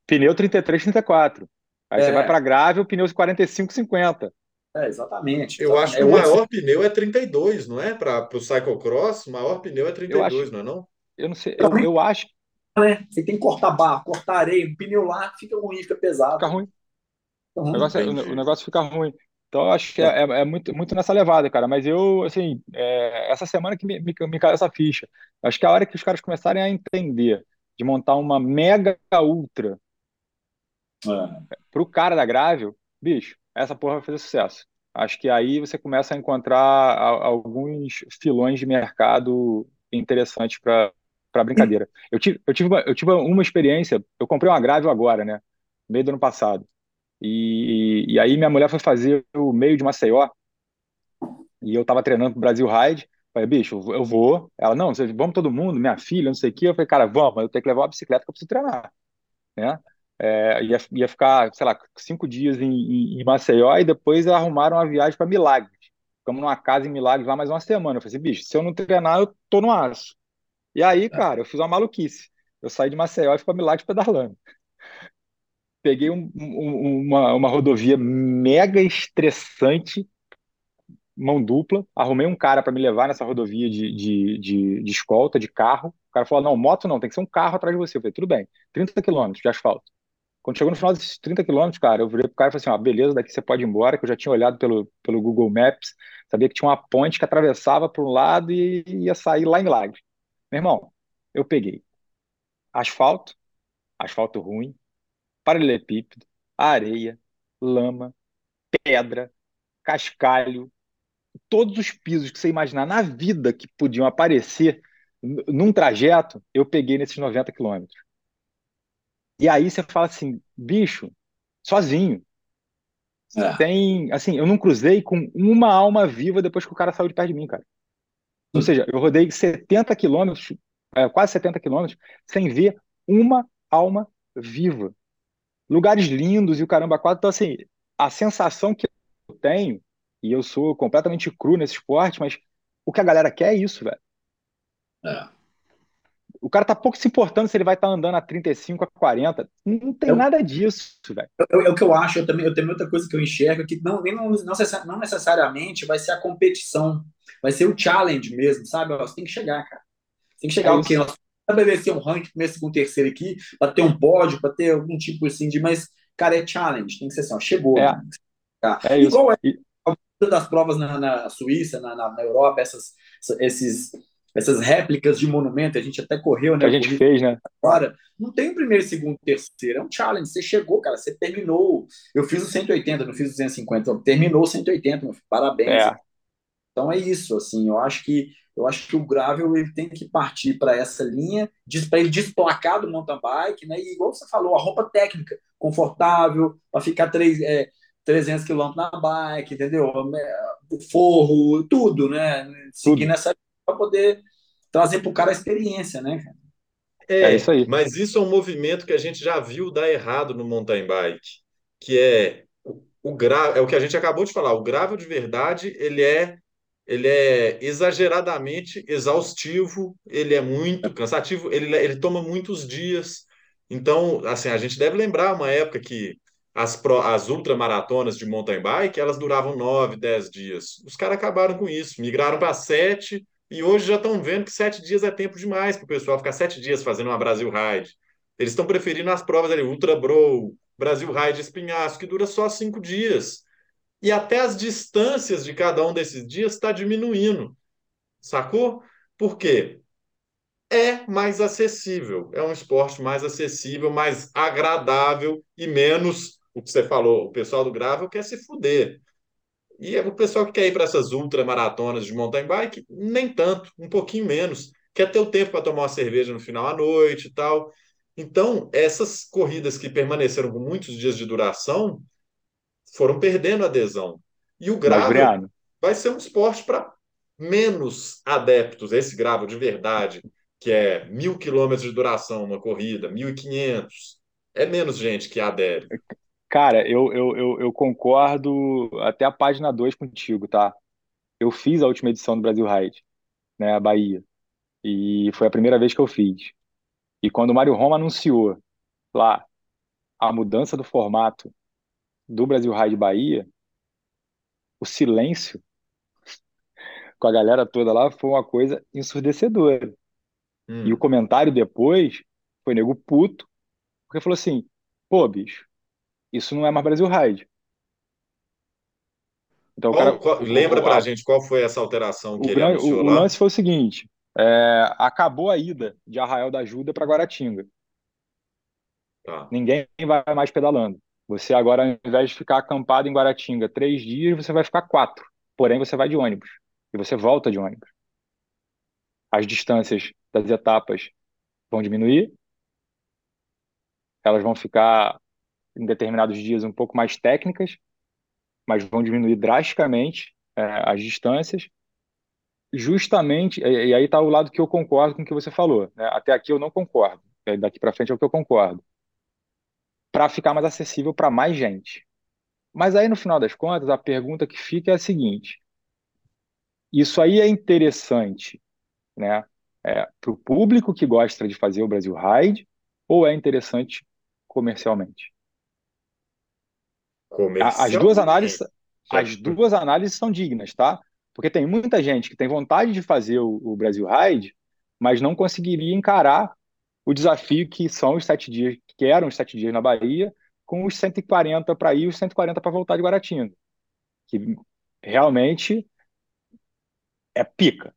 pneu 33, 34. Aí você É. vai para grave, o pneu 45, 50. É, exatamente. Eu acho que é o outro- maior pneu é 32, não é? Para o cyclocross, o maior pneu é 32, não é não? Eu não sei, eu, eu acho que né? Você tem que cortar barro, cortar areia, o pneu lá fica ruim, fica pesado. fica ruim. Fica O ruim. negócio, é- o, o negócio fica ruim. Então, eu acho que é, é- é muito, muito nessa levada, cara. Mas eu, assim, é, essa semana que me, me, me caiu essa ficha. Acho que é a hora que os caras começarem a entender de montar uma mega ultra É. pro cara da Gravel, bicho, essa porra vai fazer sucesso. Acho que aí você começa a encontrar alguns filões de mercado interessantes para para brincadeira. Eu tive, eu tive uma, eu tive uma experiência, eu comprei uma Gravel agora, né, meio do ano passado. E, e aí minha mulher foi fazer o meio de Maceió e eu tava treinando pro Brasil Ride. Falei, bicho, eu vou. Ela, não, vamos todo mundo, minha filha, não sei o quê. Eu falei, cara, vamos, mas eu tenho que levar uma bicicleta que eu preciso treinar, né? É, ia, ia ficar, sei lá, cinco dias em, em, em Maceió e depois arrumaram uma viagem para Milagres. Ficamos numa casa em Milagres lá mais uma semana. Eu falei assim, bicho, se eu não treinar, eu tô no aço. E aí, cara, eu fiz uma maluquice. Eu saí de Maceió e fui para Milagres pedalando. Peguei um- um- uma, uma rodovia mega estressante, mão dupla. Arrumei um cara para me levar nessa rodovia de, de, de, de escolta, de carro. O cara falou: não, moto não, tem que ser um carro atrás de você. Eu falei: tudo bem, 30 quilômetros de asfalto. Quando chegou no final desses 30 quilômetros, cara, eu virei pro cara e falei assim: ó, beleza, daqui você pode ir embora, que eu já tinha olhado pelo, pelo Google Maps, sabia que tinha uma ponte que atravessava para um lado e ia sair lá em Milagres. Meu irmão, eu peguei asfalto, asfalto ruim, paralelepípedo, areia, lama, pedra, cascalho, todos os pisos que você imaginar na vida que podiam aparecer num trajeto, eu peguei nesses 90 quilômetros. E aí você fala assim, bicho, sozinho. É. Tem, assim, eu não cruzei com uma alma viva depois que o cara saiu de perto de mim, cara. Ou seja, eu rodei 70 quilômetros, é, quase 70 quilômetros, sem ver uma alma viva. Lugares lindos e o caramba quatro. Então, assim, a sensação que eu tenho, e eu sou completamente cru nesse esporte, mas o que a galera quer é isso, velho. É. O cara tá pouco se importando se ele vai estar andando a 35, a 40. Não tem Eu- nada disso, velho. É o que eu acho, eu também, eu tenho outra coisa que eu enxergo, que não, nem, não, não necessa- não necessariamente vai ser a competição, vai ser o challenge mesmo, sabe? Você tem que chegar, cara. Você tem que chegar É o quê? Nós estabelecer um ranking primeiro, segundo, terceiro aqui, para ter um pódio, para ter algum tipo assim de, mas, cara, é challenge, tem que ser assim, ó, chegou. É. né? É isso. Igual é E- das provas na, na Suíça, na, na, na Europa, essas, esses, essas réplicas de monumento, a gente até correu, né? a gente fez, né? agora, não tem o primeiro, segundo, terceiro, é um challenge. Você chegou, cara, você terminou. Eu fiz o 180, não fiz o 250, então, terminou o 180, meu filho, parabéns. É. Então é isso, assim, eu acho que eu acho que o gravel ele tem que partir para essa linha, para ele desplacar do mountain bike, né? E igual você falou, a roupa técnica, confortável, para ficar três, é, 300 quilômetros na bike, entendeu? O forro, tudo, né? Seguir Tudo. nessa para poder trazer para o cara a experiência, né? cara? É isso aí. mas isso é um movimento que a gente já viu dar errado no mountain bike, que é o, o gra, é o que a gente acabou de falar, o gravel de verdade, ele é ele é exageradamente exaustivo, ele é muito cansativo, ele, ele toma muitos dias. Então, assim, a gente deve lembrar uma época que as, pro, as ultramaratonas de mountain bike, elas duravam 9, 10 dias. Os caras acabaram com isso, migraram para 7 e hoje já estão vendo que 7 dias é tempo demais para o pessoal ficar 7 dias fazendo uma Brasil Ride. Eles estão preferindo as provas ali, Ultra Bro, Brasil Ride Espinhaço, que dura só 5 dias. E até as distâncias de cada um desses dias está diminuindo. Sacou? Por quê? é mais acessível, é um esporte mais acessível, mais agradável e menos o que você falou, o pessoal do gravel quer se fuder. E o pessoal que quer ir para essas ultramaratonas de mountain bike, nem tanto, um pouquinho menos. Quer ter o tempo para tomar uma cerveja no final à noite e tal. Então, essas corridas que permaneceram com muitos dias de duração foram perdendo adesão. E o gravel vai ser um esporte para menos adeptos, esse gravel de verdade, que é mil quilômetros de duração uma corrida, mil e quinhentos, é menos gente que adere. Cara, eu, eu, eu, eu, concordo até a página 2 contigo, tá? Eu fiz a última edição do Brasil Ride, né, a Bahia, e foi a primeira vez que eu fiz. E quando o Mário Roma anunciou lá a mudança do formato do Brasil Ride Bahia, o silêncio com a galera toda lá foi uma coisa ensurdecedora. Hum. E o comentário depois foi nego puto, porque falou assim: pô, bicho, isso não é mais Brasil Ride. Então, qual, cara, qual, lembra para a gente qual foi essa alteração que ele grande, anunciou o, lá? O lance foi o seguinte: é, acabou a ida de Arraial da Ajuda para Guaratinga. Tá. Ninguém vai mais pedalando. Você agora, ao invés de ficar acampado em Guaratinga três dias, você vai ficar quatro. Porém, você vai de ônibus. E você volta de ônibus. As distâncias das etapas vão diminuir, elas vão ficar em determinados dias um pouco mais técnicas, mas vão diminuir drasticamente é, as distâncias, justamente, e, aí está o lado que eu concordo com o que você falou, né? até aqui eu não concordo, é, daqui para frente é o que eu concordo, para ficar mais acessível para mais gente. Mas aí, no final das contas, a pergunta que fica é a seguinte: isso aí é interessante, né? é, para o público que gosta de fazer o Brasil Ride ou é interessante comercialmente? As duas análises, as duas análises são dignas, tá? Porque tem muita gente que tem vontade de fazer o, o Brasil Ride, mas não conseguiria encarar o desafio que são os sete dias, que eram os sete dias na Bahia, com os 140 para ir e os 140 para voltar de Guaratinga. Que realmente é pica.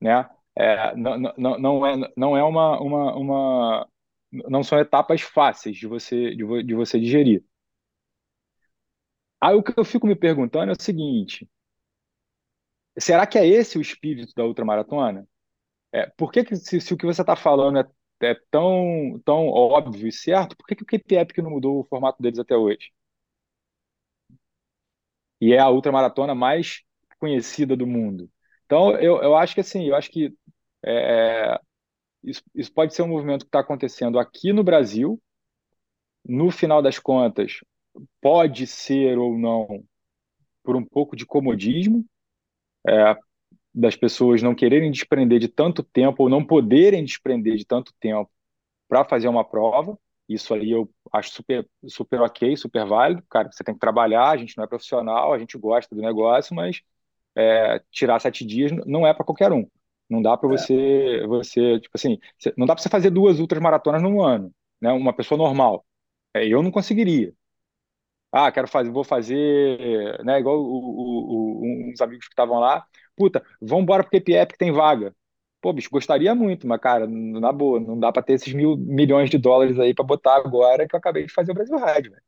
Né? é, não, não, não, é, não é uma, uma, uma. Não são etapas fáceis de você, de, de você digerir. Aí o que eu fico me perguntando é o seguinte: será que é esse o espírito da ultramaratona? É, por que, que se, se o que você está falando é, é, tão, tão óbvio e certo, por que, que o KPEP não mudou o formato deles até hoje? E é a ultramaratona mais conhecida do mundo. Então, eu, eu acho que assim, eu acho que é, isso, isso pode ser um movimento que está acontecendo aqui no Brasil. No final das contas, pode ser ou não por um pouco de comodismo, é, das pessoas não quererem desprender de tanto tempo ou não poderem desprender de tanto tempo para fazer uma prova. Isso aí eu acho super, super ok, super válido. Cara, você tem que trabalhar, a gente não é profissional, a gente gosta do negócio, mas é, tirar sete dias não é para qualquer um. Não dá para é. você, você, tipo assim, não dá para você fazer duas ultras maratonas num ano, né? Uma pessoa normal. É, eu não conseguiria. Ah, quero fazer, vou fazer, né? Igual o, o, uns amigos que estavam lá. Puta, vamos embora pro KPF que tem vaga. Pô, bicho, gostaria muito, mas, cara, na boa, não dá para ter esses mil milhões de dólares aí para botar agora que eu acabei de fazer o Brasil Rádio, velho.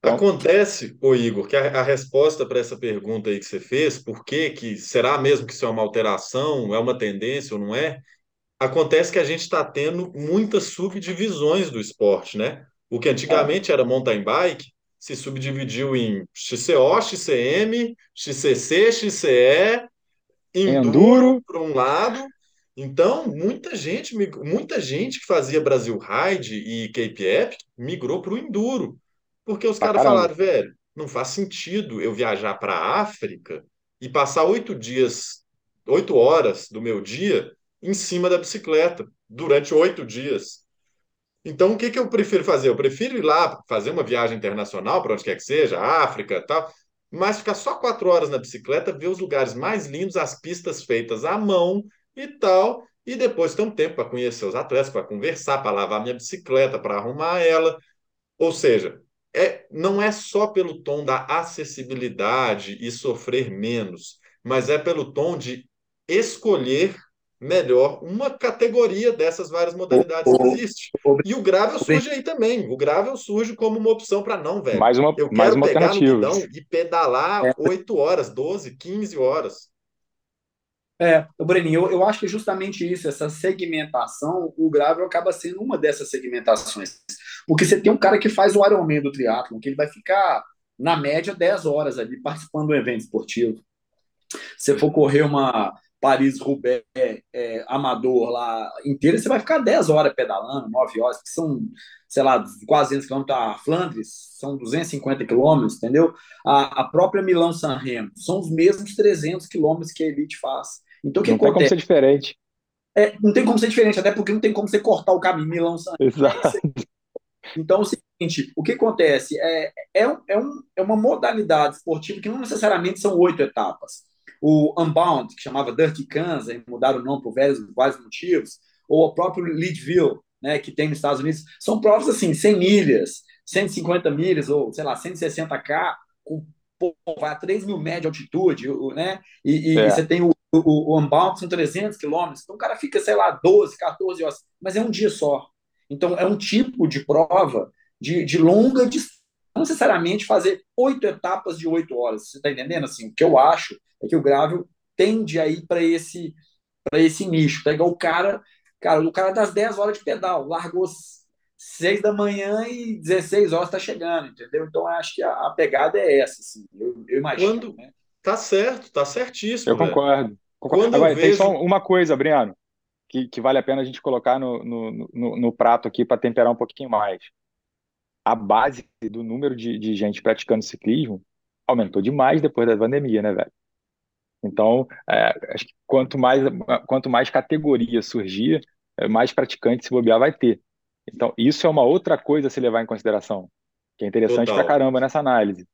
Então... Acontece, ô Igor, que a, a resposta para essa pergunta aí que você fez, por que que será mesmo que isso é uma alteração, é uma tendência ou não é? Acontece que a gente está tendo muitas subdivisões do esporte, né? O que antigamente era mountain bike se subdividiu em XCO, XCM, XCC, XCE, enduro, por um lado. Então, muita gente, muita gente que fazia Brasil Ride e Cape Epic migrou para o enduro. Porque os caras falaram, velho, não faz sentido eu viajar para a África e passar oito dias, oito horas do meu dia em cima da bicicleta, durante oito dias. Então, o que que eu prefiro fazer? Eu prefiro ir lá fazer uma viagem internacional, para onde quer que seja, África, tal, mas ficar só quatro horas na bicicleta, ver os lugares mais lindos, as pistas feitas à mão e tal, e depois ter um tempo para conhecer os atletas, para conversar, para lavar minha bicicleta, para arrumar ela. Ou seja, é, não é só pelo tom da acessibilidade e sofrer menos, mas é pelo tom de escolher melhor uma categoria dessas várias modalidades que existe. E o gravel surge aí também. O gravel surge como uma opção para não, velho. Mais uma, Eu mais quero uma pegar no alternativa. guidão e pedalar É, 8 horas, 12, 15 horas. é, Breninho, eu, eu acho que justamente isso, essa segmentação, o gravel acaba sendo uma dessas segmentações. Porque você tem um cara que faz o Ironman do triatlon, que ele vai ficar, na média, 10 horas ali participando do evento esportivo. Se você for correr uma Paris-Roubaix é, amador lá inteira, você vai ficar 10 horas pedalando, 9 horas, que são, sei lá, quase 200 quilômetros. A Flandres são 250 quilômetros, entendeu? A, a própria Milão-San Remo são os mesmos 300 quilômetros que a Elite faz. Então, o que Não tem como acontece? ser diferente. É, não tem como ser diferente, até porque não tem como você cortar o caminho Milão-San Remo. Exato. Então, é o seguinte, o que acontece? É, é, é, um, é uma modalidade esportiva que não necessariamente são oito etapas. O Unbound, que chamava Dirty Kansas, e mudaram o nome por vários, vários motivos, ou o próprio Leadville, né, que tem nos Estados Unidos, são provas assim, 100 milhas, 150 milhas, ou sei lá, 160K, com, pô, vai a 3 mil metros de altitude, né? E, e, É. você tem o, o, o Unbound, são 300 quilômetros, então o cara fica, sei lá, 12, 14 horas, mas é um dia só. Então, é um tipo de prova de, de longa distância. Não necessariamente fazer oito etapas de oito horas. Você está entendendo? Assim, o que eu acho é que o gravel tende a ir para esse, para esse nicho. Pegar o cara, cara, o cara das 10 horas de pedal, largou 6 da manhã e 16 horas está chegando, entendeu? Então, acho que a, a pegada é essa, assim, eu, eu imagino. Quando- Né? Tá certo, tá certíssimo, Eu velho. concordo. concordo. Quando eu Agora, tem vejo- só uma coisa, Briano, que, que vale a pena a gente colocar no, no, no, no prato aqui para temperar um pouquinho mais. A base do número de, de gente praticando ciclismo aumentou demais depois da pandemia, né, velho? Então, é, acho que quanto mais, quanto mais categoria surgir, é, mais praticante se bobear vai ter. Então, isso é uma outra coisa a se levar em consideração, que é interessante Total. pra caramba nessa análise.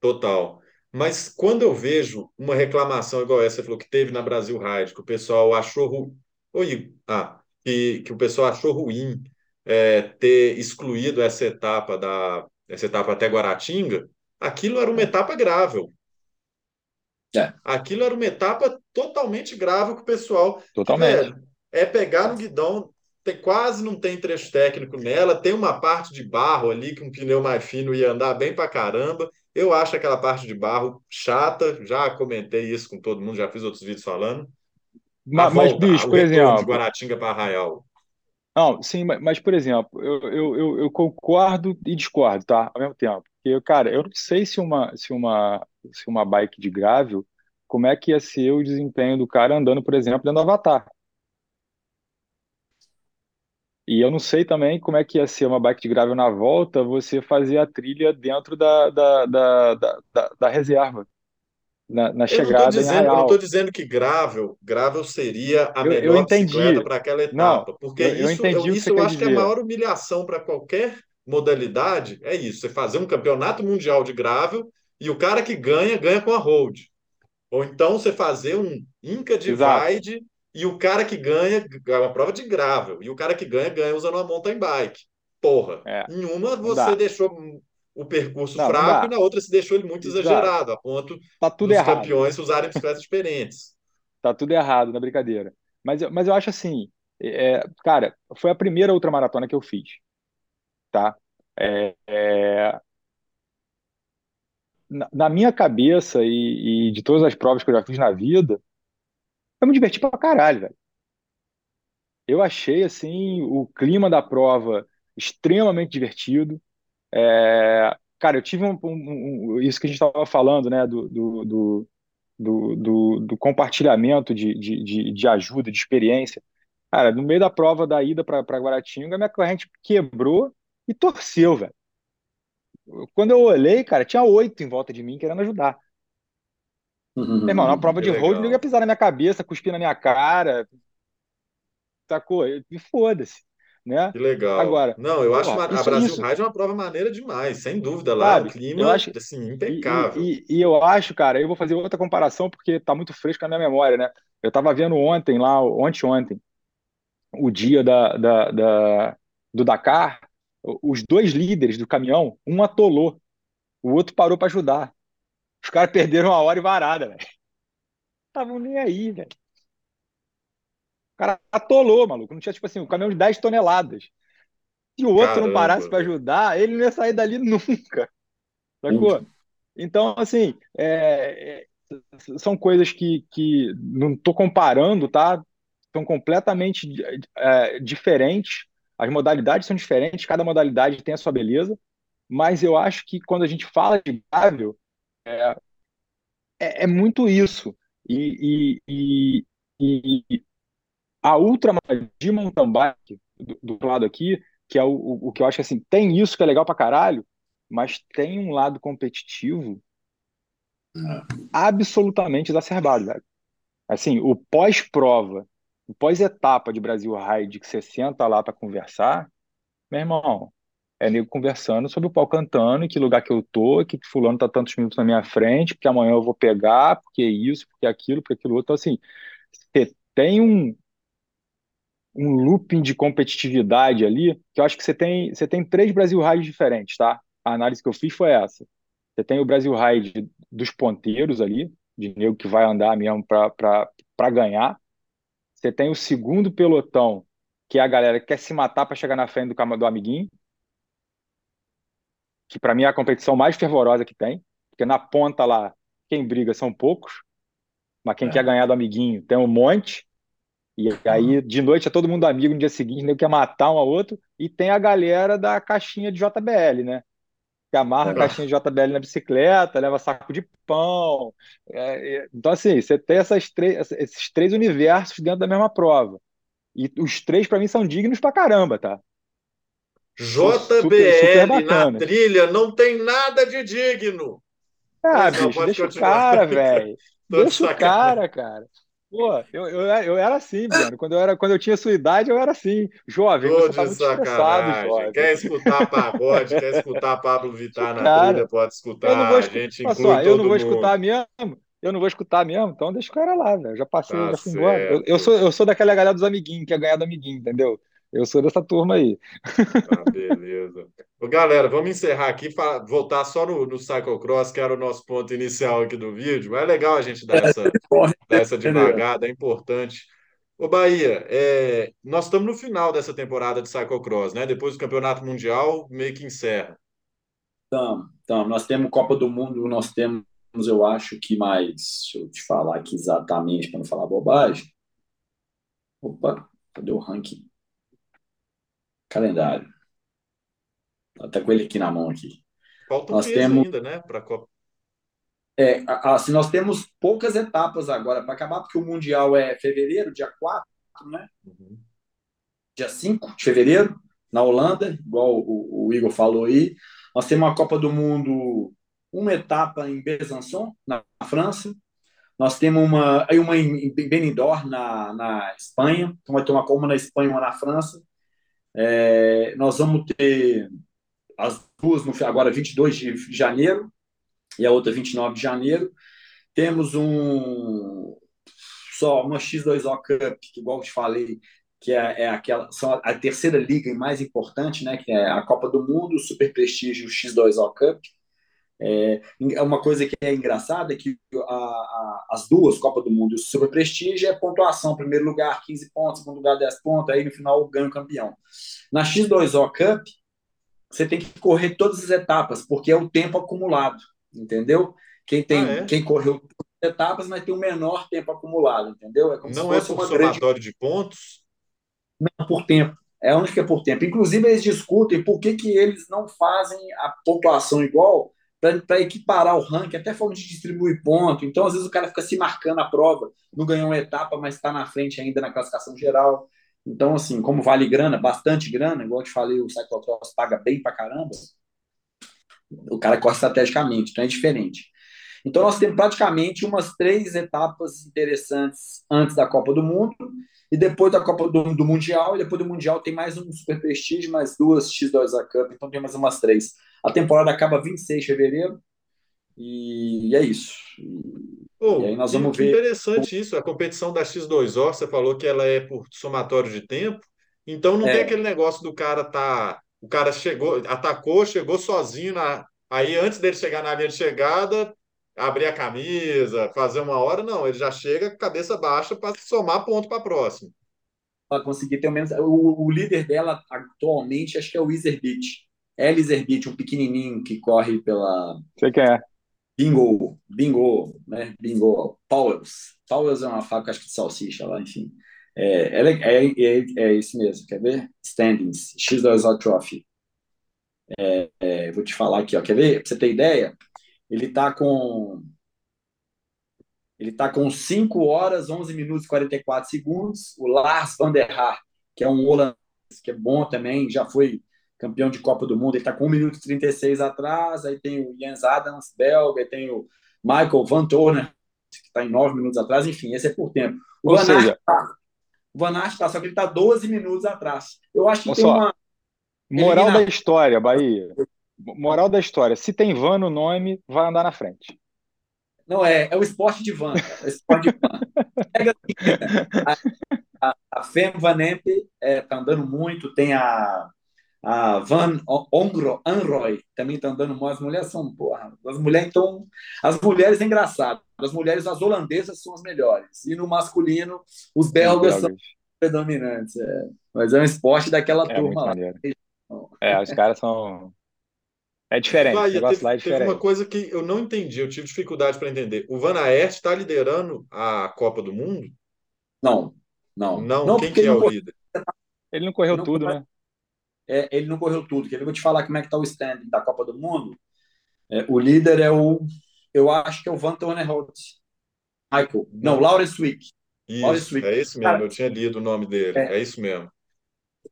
Total. Mas quando eu vejo uma reclamação igual essa, você falou que teve na Brasil Ride, que o pessoal achou ruim, Oi, ah, que, que o pessoal achou ruim é, ter excluído essa etapa da essa etapa até Guaratinga, aquilo era uma etapa gravel. É. Aquilo era uma etapa totalmente gravel que o pessoal Totalmente. Velho, é pegar no guidão, tem, quase não tem trecho técnico nela, tem uma parte de barro ali que um pneu mais fino ia andar bem pra caramba. Eu acho aquela parte de barro chata, já comentei isso com todo mundo, já fiz outros vídeos falando. Mas, volta, bicho, por retorno de exemplo, Guaratinga para Arraial. Não, sim, ma- mas, por exemplo, eu, eu, eu, eu concordo e discordo, tá? Ao mesmo tempo. Porque, cara, eu não sei se uma, se uma, se uma bike de gravel, como é que ia ser o desempenho do cara andando, por exemplo, dentro do Avatar. E eu não sei também como é que ia ser uma bike de gravel na volta, você fazer a trilha dentro da, da, da, da, da- da reserva, na, na Eu não estou chegada em dizendo, eu não tô dizendo que gravel, gravel seria a Eu, eu melhor bicicleta entendi. para aquela Não, etapa, porque eu, eu isso, eu, isso eu acho que é a dizer. maior humilhação para qualquer modalidade, é isso, você fazer um campeonato mundial de gravel e o cara que ganha, ganha com a road. Ou então você fazer um Inca Exato. Divide e o cara que ganha, é uma prova de gravel, e o cara que ganha, ganha usando uma mountain bike. Porra, É, em uma não você dá. deixou o percurso Não, não fraco dá. e na outra você deixou ele muito exagerado, a ponto Tá tudo dos errado. campeões usarem bicicletas diferentes. Tá tudo errado na brincadeira. Mas, eu- mas eu acho assim, é, cara, foi a primeira ultramaratona que eu fiz, tá? É, é, na, na minha cabeça e, e de todas as provas que eu já fiz na vida, eu me diverti pra caralho, velho. Eu achei, assim, o clima da prova extremamente divertido. É, cara, eu tive um, um- um- isso que a gente estava falando, né, do, do, do, do, do- compartilhamento de, de, de, ajuda, de experiência. Cara, no meio da prova da ida para Guaratinga, minha corrente quebrou e torceu, velho. Quando eu olhei, cara, tinha oito em volta de mim querendo ajudar. Meu irmão, na prova Que de road, ninguém ia pisar na minha cabeça, cuspir na minha cara, sacou? E foda-se. Né? Que legal. Agora, Não, eu acho uma- a isso, Brasil isso, Ride é uma prova maneira demais, sem dúvida lá, o sabe? Eu clima, acho, assim, impecável. e, e e eu acho, cara, eu vou fazer outra comparação porque tá muito fresco na minha memória, né? Eu tava vendo ontem lá, ontem, ontem, o dia da, da, da- do Dakar, os dois líderes do caminhão, um atolou, o outro parou para ajudar. Os caras perderam uma hora e varada, velho. Estavam nem aí, velho. O cara atolou, maluco. Não tinha, tipo assim, um caminhão de 10 toneladas. Se o outro não parasse Caramba, para ajudar, ele não ia sair dali nunca, sacou? Então, assim, é, é, são coisas que, que não estou comparando, tá? São completamente é, diferentes. As modalidades são diferentes, cada modalidade tem a sua beleza, mas eu acho que quando a gente fala de gravel, é, é muito isso. E, e, e, e a ultra de mountain bike, do, do lado aqui, que é o, o, o que eu acho que assim, tem isso que é legal pra caralho, mas tem um lado competitivo absolutamente exacerbado, velho. Assim, o pós-prova, o pós-etapa de Brasil Ride, que você senta lá para conversar, meu irmão, é nego conversando sobre o pau cantando, em que lugar que eu tô, que fulano tá tantos minutos na minha frente, porque amanhã eu vou pegar, porque isso, porque aquilo, porque aquilo outro. Então, assim, você tem um, um looping de competitividade ali, que eu acho que você tem, você tem três Brasil Rides diferentes, tá? A análise que eu fiz foi essa. Você tem o Brasil Ride dos ponteiros ali, de nego que vai andar mesmo para ganhar. Você tem o segundo pelotão, que é a galera que quer se matar para chegar na frente do, do amiguinho, que para mim é a competição mais fervorosa que tem, porque na ponta lá, quem briga são poucos, mas quem quer É. ganhar do amiguinho tem um monte. E aí, de noite, é todo mundo amigo, no dia seguinte, nego quer matar um ao outro. E tem a galera da caixinha de JBL, né? Que amarra a É. caixinha de JBL na bicicleta, leva saco de pão. É, é, então, assim, você tem essas três, esses três universos dentro da mesma prova. E os três, para mim, são dignos pra caramba, tá? São super, super JBL na trilha não tem nada de digno. Ah, não, bicho, deixa o cara, velho. Deixa o cara, cara. Pô, eu, eu, eu era assim, Breno. Quando eu, era, quando eu tinha sua idade, eu era assim. Jovem, Tô você tá muito estressado, jovem. Quer escutar pagode, quer escutar Pablo Vittar na cara. trilha, pode Eu não escutar. vou A escutar. gente Olha inclui só, eu não vou escutar mesmo. Eu não vou escutar mesmo, então deixa o cara lá, velho. Já passei, Tá já fui embora. Eu, eu sou, eu sou daquela galera dos amiguinhos, que quer ganhar do amiguinho, entendeu? Eu sou dessa turma aí. Tá, beleza. Ô, galera, vamos encerrar aqui, voltar só no, no cyclocross, que era o nosso ponto inicial aqui do vídeo, mas é legal a gente dar essa, Corre, dar essa devagada, é importante. Ô, Bahia, é, nós estamos no final dessa temporada de cyclocross, né? Depois do Campeonato Mundial, meio que encerra. Então, então, nós temos Copa do Mundo, nós temos, eu acho que mais, deixa eu te falar aqui exatamente para não falar bobagem. Opa, cadê o ranking? Calendário. Até com ele aqui na mão aqui. Falta um Nós temos, ainda, né? Para Copa. é, a- assim, nós temos poucas etapas agora para acabar, porque o Mundial é fevereiro, dia 4, né? Uhum. Dia 5 de fevereiro, na Holanda, igual o, o Igor falou aí. Nós temos a Copa do Mundo, uma etapa em Besançon, na França. Nós temos uma, uma em Benidorm, na, na Espanha. Então vai ter uma, uma na Espanha uma na França. É, nós vamos ter as duas no, agora 22 de janeiro e a outra 29 de janeiro. Temos um só uma X2O Cup, que igual te falei, que é, é aquela são a terceira liga mais importante, né, que é a Copa do Mundo, o Super Prestígio X2O Cup. É, é uma coisa que é engraçada é que a, a, as duas Copa do Mundo e o Super Prestígio é pontuação, primeiro lugar 15 pontos, segundo lugar 10 pontos, aí no final ganha o campeão. Na X2O Cup, você tem que correr todas as etapas, porque é o tempo acumulado, entendeu? Quem tem, Ah, é? quem correu etapas vai ter um menor tempo acumulado, entendeu? É como se Não é fosse por uma grande somatório de pontos? não, por tempo. É a única é por tempo. Inclusive, eles discutem por que, que eles não fazem a pontuação igual para equiparar o ranking, até forma de distribuir ponto. Então, às vezes, o cara fica se marcando a prova, não ganhou uma etapa, mas está na frente ainda na classificação geral. Então, assim, como vale grana, bastante grana, igual eu te falei, o cyclocross paga bem pra caramba, o cara corre estrategicamente, então é diferente. Então, nós temos praticamente umas três etapas interessantes antes da Copa do Mundo, e depois da Copa do, do Mundial, e depois do Mundial tem mais um Super Prestige, mais duas X2A Cup, então tem mais umas três. A temporada acaba 26 de fevereiro, e é isso. Oh, e aí nós vamos ver. Interessante isso, a competição da X2O, você falou que ela é por somatório de tempo, então não é. tem aquele negócio do cara tá. O cara chegou, atacou, chegou sozinho na. Aí antes dele chegar na linha de chegada, abrir a camisa, fazer uma hora, não, ele já chega cabeça baixa para somar ponto para a próxima. Para conseguir ter o menos. O, o, líder dela atualmente acho que é o Iserbit. É Iserbit, um pequenininho que corre pela. Sei quem é. Bingo, Bingo, né? Bingo, Powers. Powers é uma fábrica, acho que de salsicha lá, enfim. É, é, é, é, isso mesmo, quer ver? Standings, X2O Trophy. É, é, vou te falar aqui, ó, quer ver? Pra você ter ideia, ele tá com. Ele tá com 5 horas, 11 minutos e 44 segundos. O Lars van der Haar, que é um holandês, que é bom também, já foi campeão de Copa do Mundo, ele está com 1 minuto e 36 atrás, aí tem o Jens Adams, belga, tem o Michael Van Turner, que está em 9 minutos atrás, enfim, esse é por tempo. O Ou Van seja... Tá, o Van Aert está, só que ele está 12 minutos atrás. Eu acho que Olha tem só. uma... Moral da história, Bahia. Moral da história, se tem van no nome, vai andar na frente. Não, é, é o esporte de van. É o esporte de van. a, a, a Fem Van Emp é, tá andando muito, tem a a Van Ongro, Anroy também está andando mal. As mulheres são, porra, as mulheres então, as mulheres é engraçado. As mulheres, as holandesas são as melhores. E no masculino, os belgas, são predominantes. É. Mas é um esporte daquela é turma lá. É, os caras são. É diferente. Vai, teve, lá é diferente. Teve uma coisa que eu não entendi, eu tive dificuldade para entender. O Van Aert está liderando a Copa do Mundo? Não, não. Não, não quem que é o líder? Ele não correu não, tudo, né? é, ele não correu tudo. Quer ver? Eu vou te falar como é que está o standing da Copa do Mundo. É, o líder é o, eu acho que é o Van Tonerholt. Michael. Não, Lawrence Wick. Isso, é isso mesmo. Cara, eu tinha lido o nome dele. É, é, isso mesmo.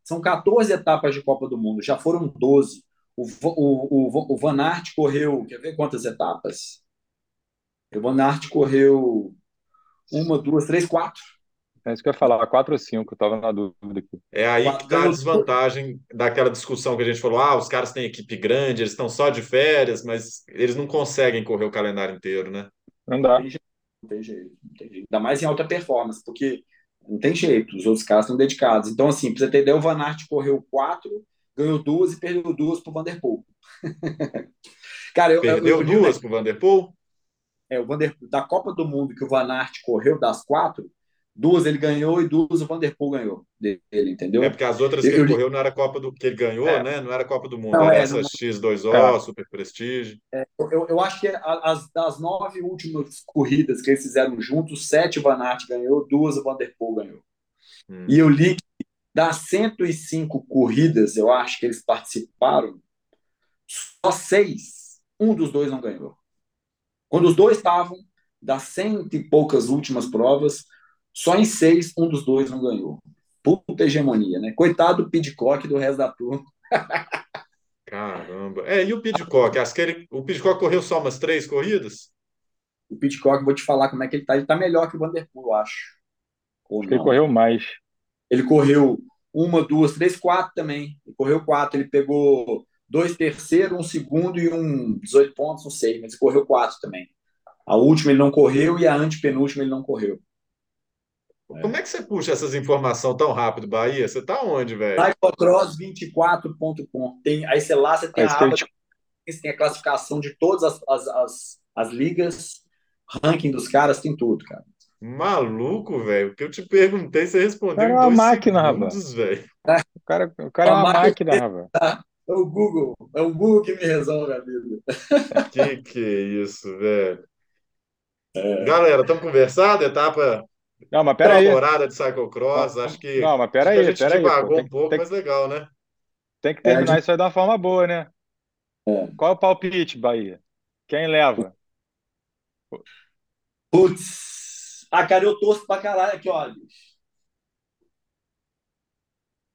São 14 etapas de Copa do Mundo. Já foram 12. O, o, o, o Van Aert correu, quer ver quantas etapas? O Van Aert correu uma, duas, três, quatro. É isso que eu ia falar, 4 ou 5, estava na dúvida aqui. É aí que está a desvantagem daquela discussão que a gente falou: ah, os caras têm equipe grande, eles estão só de férias, mas eles não conseguem correr o calendário inteiro, né? Não dá. Não tem jeito, não tem jeito. Ainda mais em alta performance, porque não tem jeito, os outros caras estão dedicados. Então, assim, para você ter ideia, o Van Aert correu 4, ganhou duas e perdeu duas para o Vanderpool. Cara, eu, perdeu eu, eu, duas para o Vanderpool? É, o Vanderpool, da Copa do Mundo que o Van Aert correu, das quatro, Duas ele ganhou e duas o Vanderpool ganhou dele, entendeu? É porque as outras que eu, ele correu não era Copa do que ele ganhou, é. né? Não era Copa do Mundo, não, era é, essa não... X2O, é. Super Prestige. É, eu, eu acho que as, das nove últimas corridas que eles fizeram juntos, sete o Van Aert ganhou, duas o Vanderpool ganhou. Hum. E eu li que das 105 corridas, eu acho que eles participaram, só seis, um dos dois não ganhou. Quando os dois estavam, das cento e poucas últimas provas, só em seis, um dos dois não ganhou. Puta hegemonia, né? Coitado do Pidcock do resto da turma. Caramba. É, e o Pidcock? Acho que ele, o Pidcock correu só umas três corridas? O Pidcock, vou te falar como é que ele tá. Ele tá melhor que o Vanderpool, eu acho. Ou ele correu mais. Ele correu uma, duas, três, quatro também. Ele correu quatro. Ele pegou dois terceiros, um segundo e um 18 pontos, não sei, mas ele correu quatro também. A última ele não correu e a antepenúltima ele não correu. Como é que você puxa essas informações tão rápido, Bahia? Você tá onde, velho? Cyclocross24.com. Tem, aí você lá, você tem a aba, tem a classificação de todas as, as, as, as ligas, ranking dos caras, tem tudo, cara. Maluco, velho. O que eu te perguntei, você respondeu. O cara é uma máquina, velho. O cara, o cara é uma máquina, velho. É o Google. É o Google que me resolve a vida. Que que é isso, velho? É. Galera, estamos conversando? Etapa não, mas peraí. temporada de cyclocross, acho que, não, mas peraí, a gente peraí, devagou um pouco, tem, mas legal, né? Tem que terminar é, isso aí de uma forma boa, né? É. Qual é o palpite, Bahia? Quem leva? Putz. Ah, cara, eu torço pra caralho aqui, olha.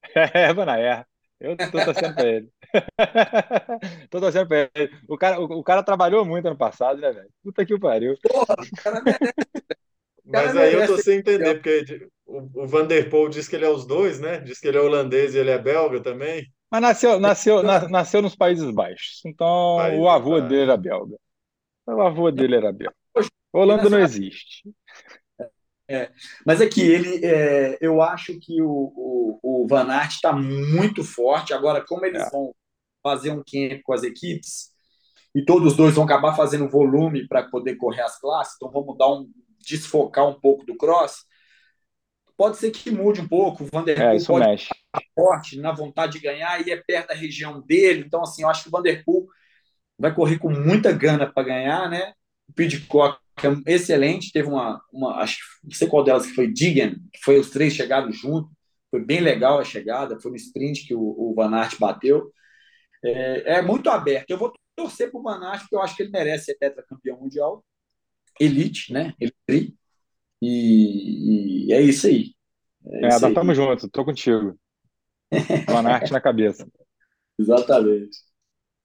É, mano, é. Eu tô torcendo pra ele. tô torcendo pra ele. O cara, o, o, cara trabalhou muito ano passado, né, velho? Puta que pariu. Porra, o cara merece. Mas aí eu tô sem entender, porque o, o Vanderpool diz que ele é os dois, né? Diz que ele é holandês e ele é belga também. Mas nasceu, nasceu, nasceu nos Países Baixos. Então Países o avô dele era belga. O avô dele era belga. Holanda não existe. É, mas é que ele, é, eu acho que o, o, o Van Aert está muito forte. Agora, como eles é. vão fazer um camp com as equipes e todos os dois vão acabar fazendo volume para poder correr as classes, então vamos dar um desfocar um pouco do cross. Pode ser que mude um pouco. O Vanderpool é, pode mexe. forte na vontade de ganhar e é perto da região dele. Então, assim, eu acho que o Vanderpool vai correr com muita gana para ganhar, né? O Pidcock é excelente, teve uma, uma acho não sei qual delas que foi Digan, que foi os três chegados juntos, foi bem legal a chegada, foi no sprint que o, o Van Aert bateu. É, é, muito aberto. Eu vou torcer para o Van Aert, porque eu acho que ele merece ser tetracampeão mundial, elite, né? Elite, e, e é isso aí. É, é tamo junto, tô contigo. Van Aert na cabeça. Exatamente.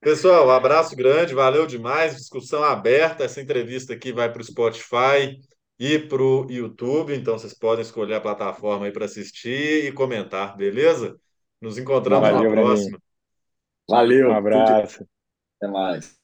Pessoal, um abraço grande, valeu demais, discussão aberta. Essa entrevista aqui vai para o Spotify e para o YouTube, então vocês podem escolher a plataforma aí para assistir e comentar, beleza? Nos encontramos valeu, na próxima. Valeu. Um abraço. Até mais.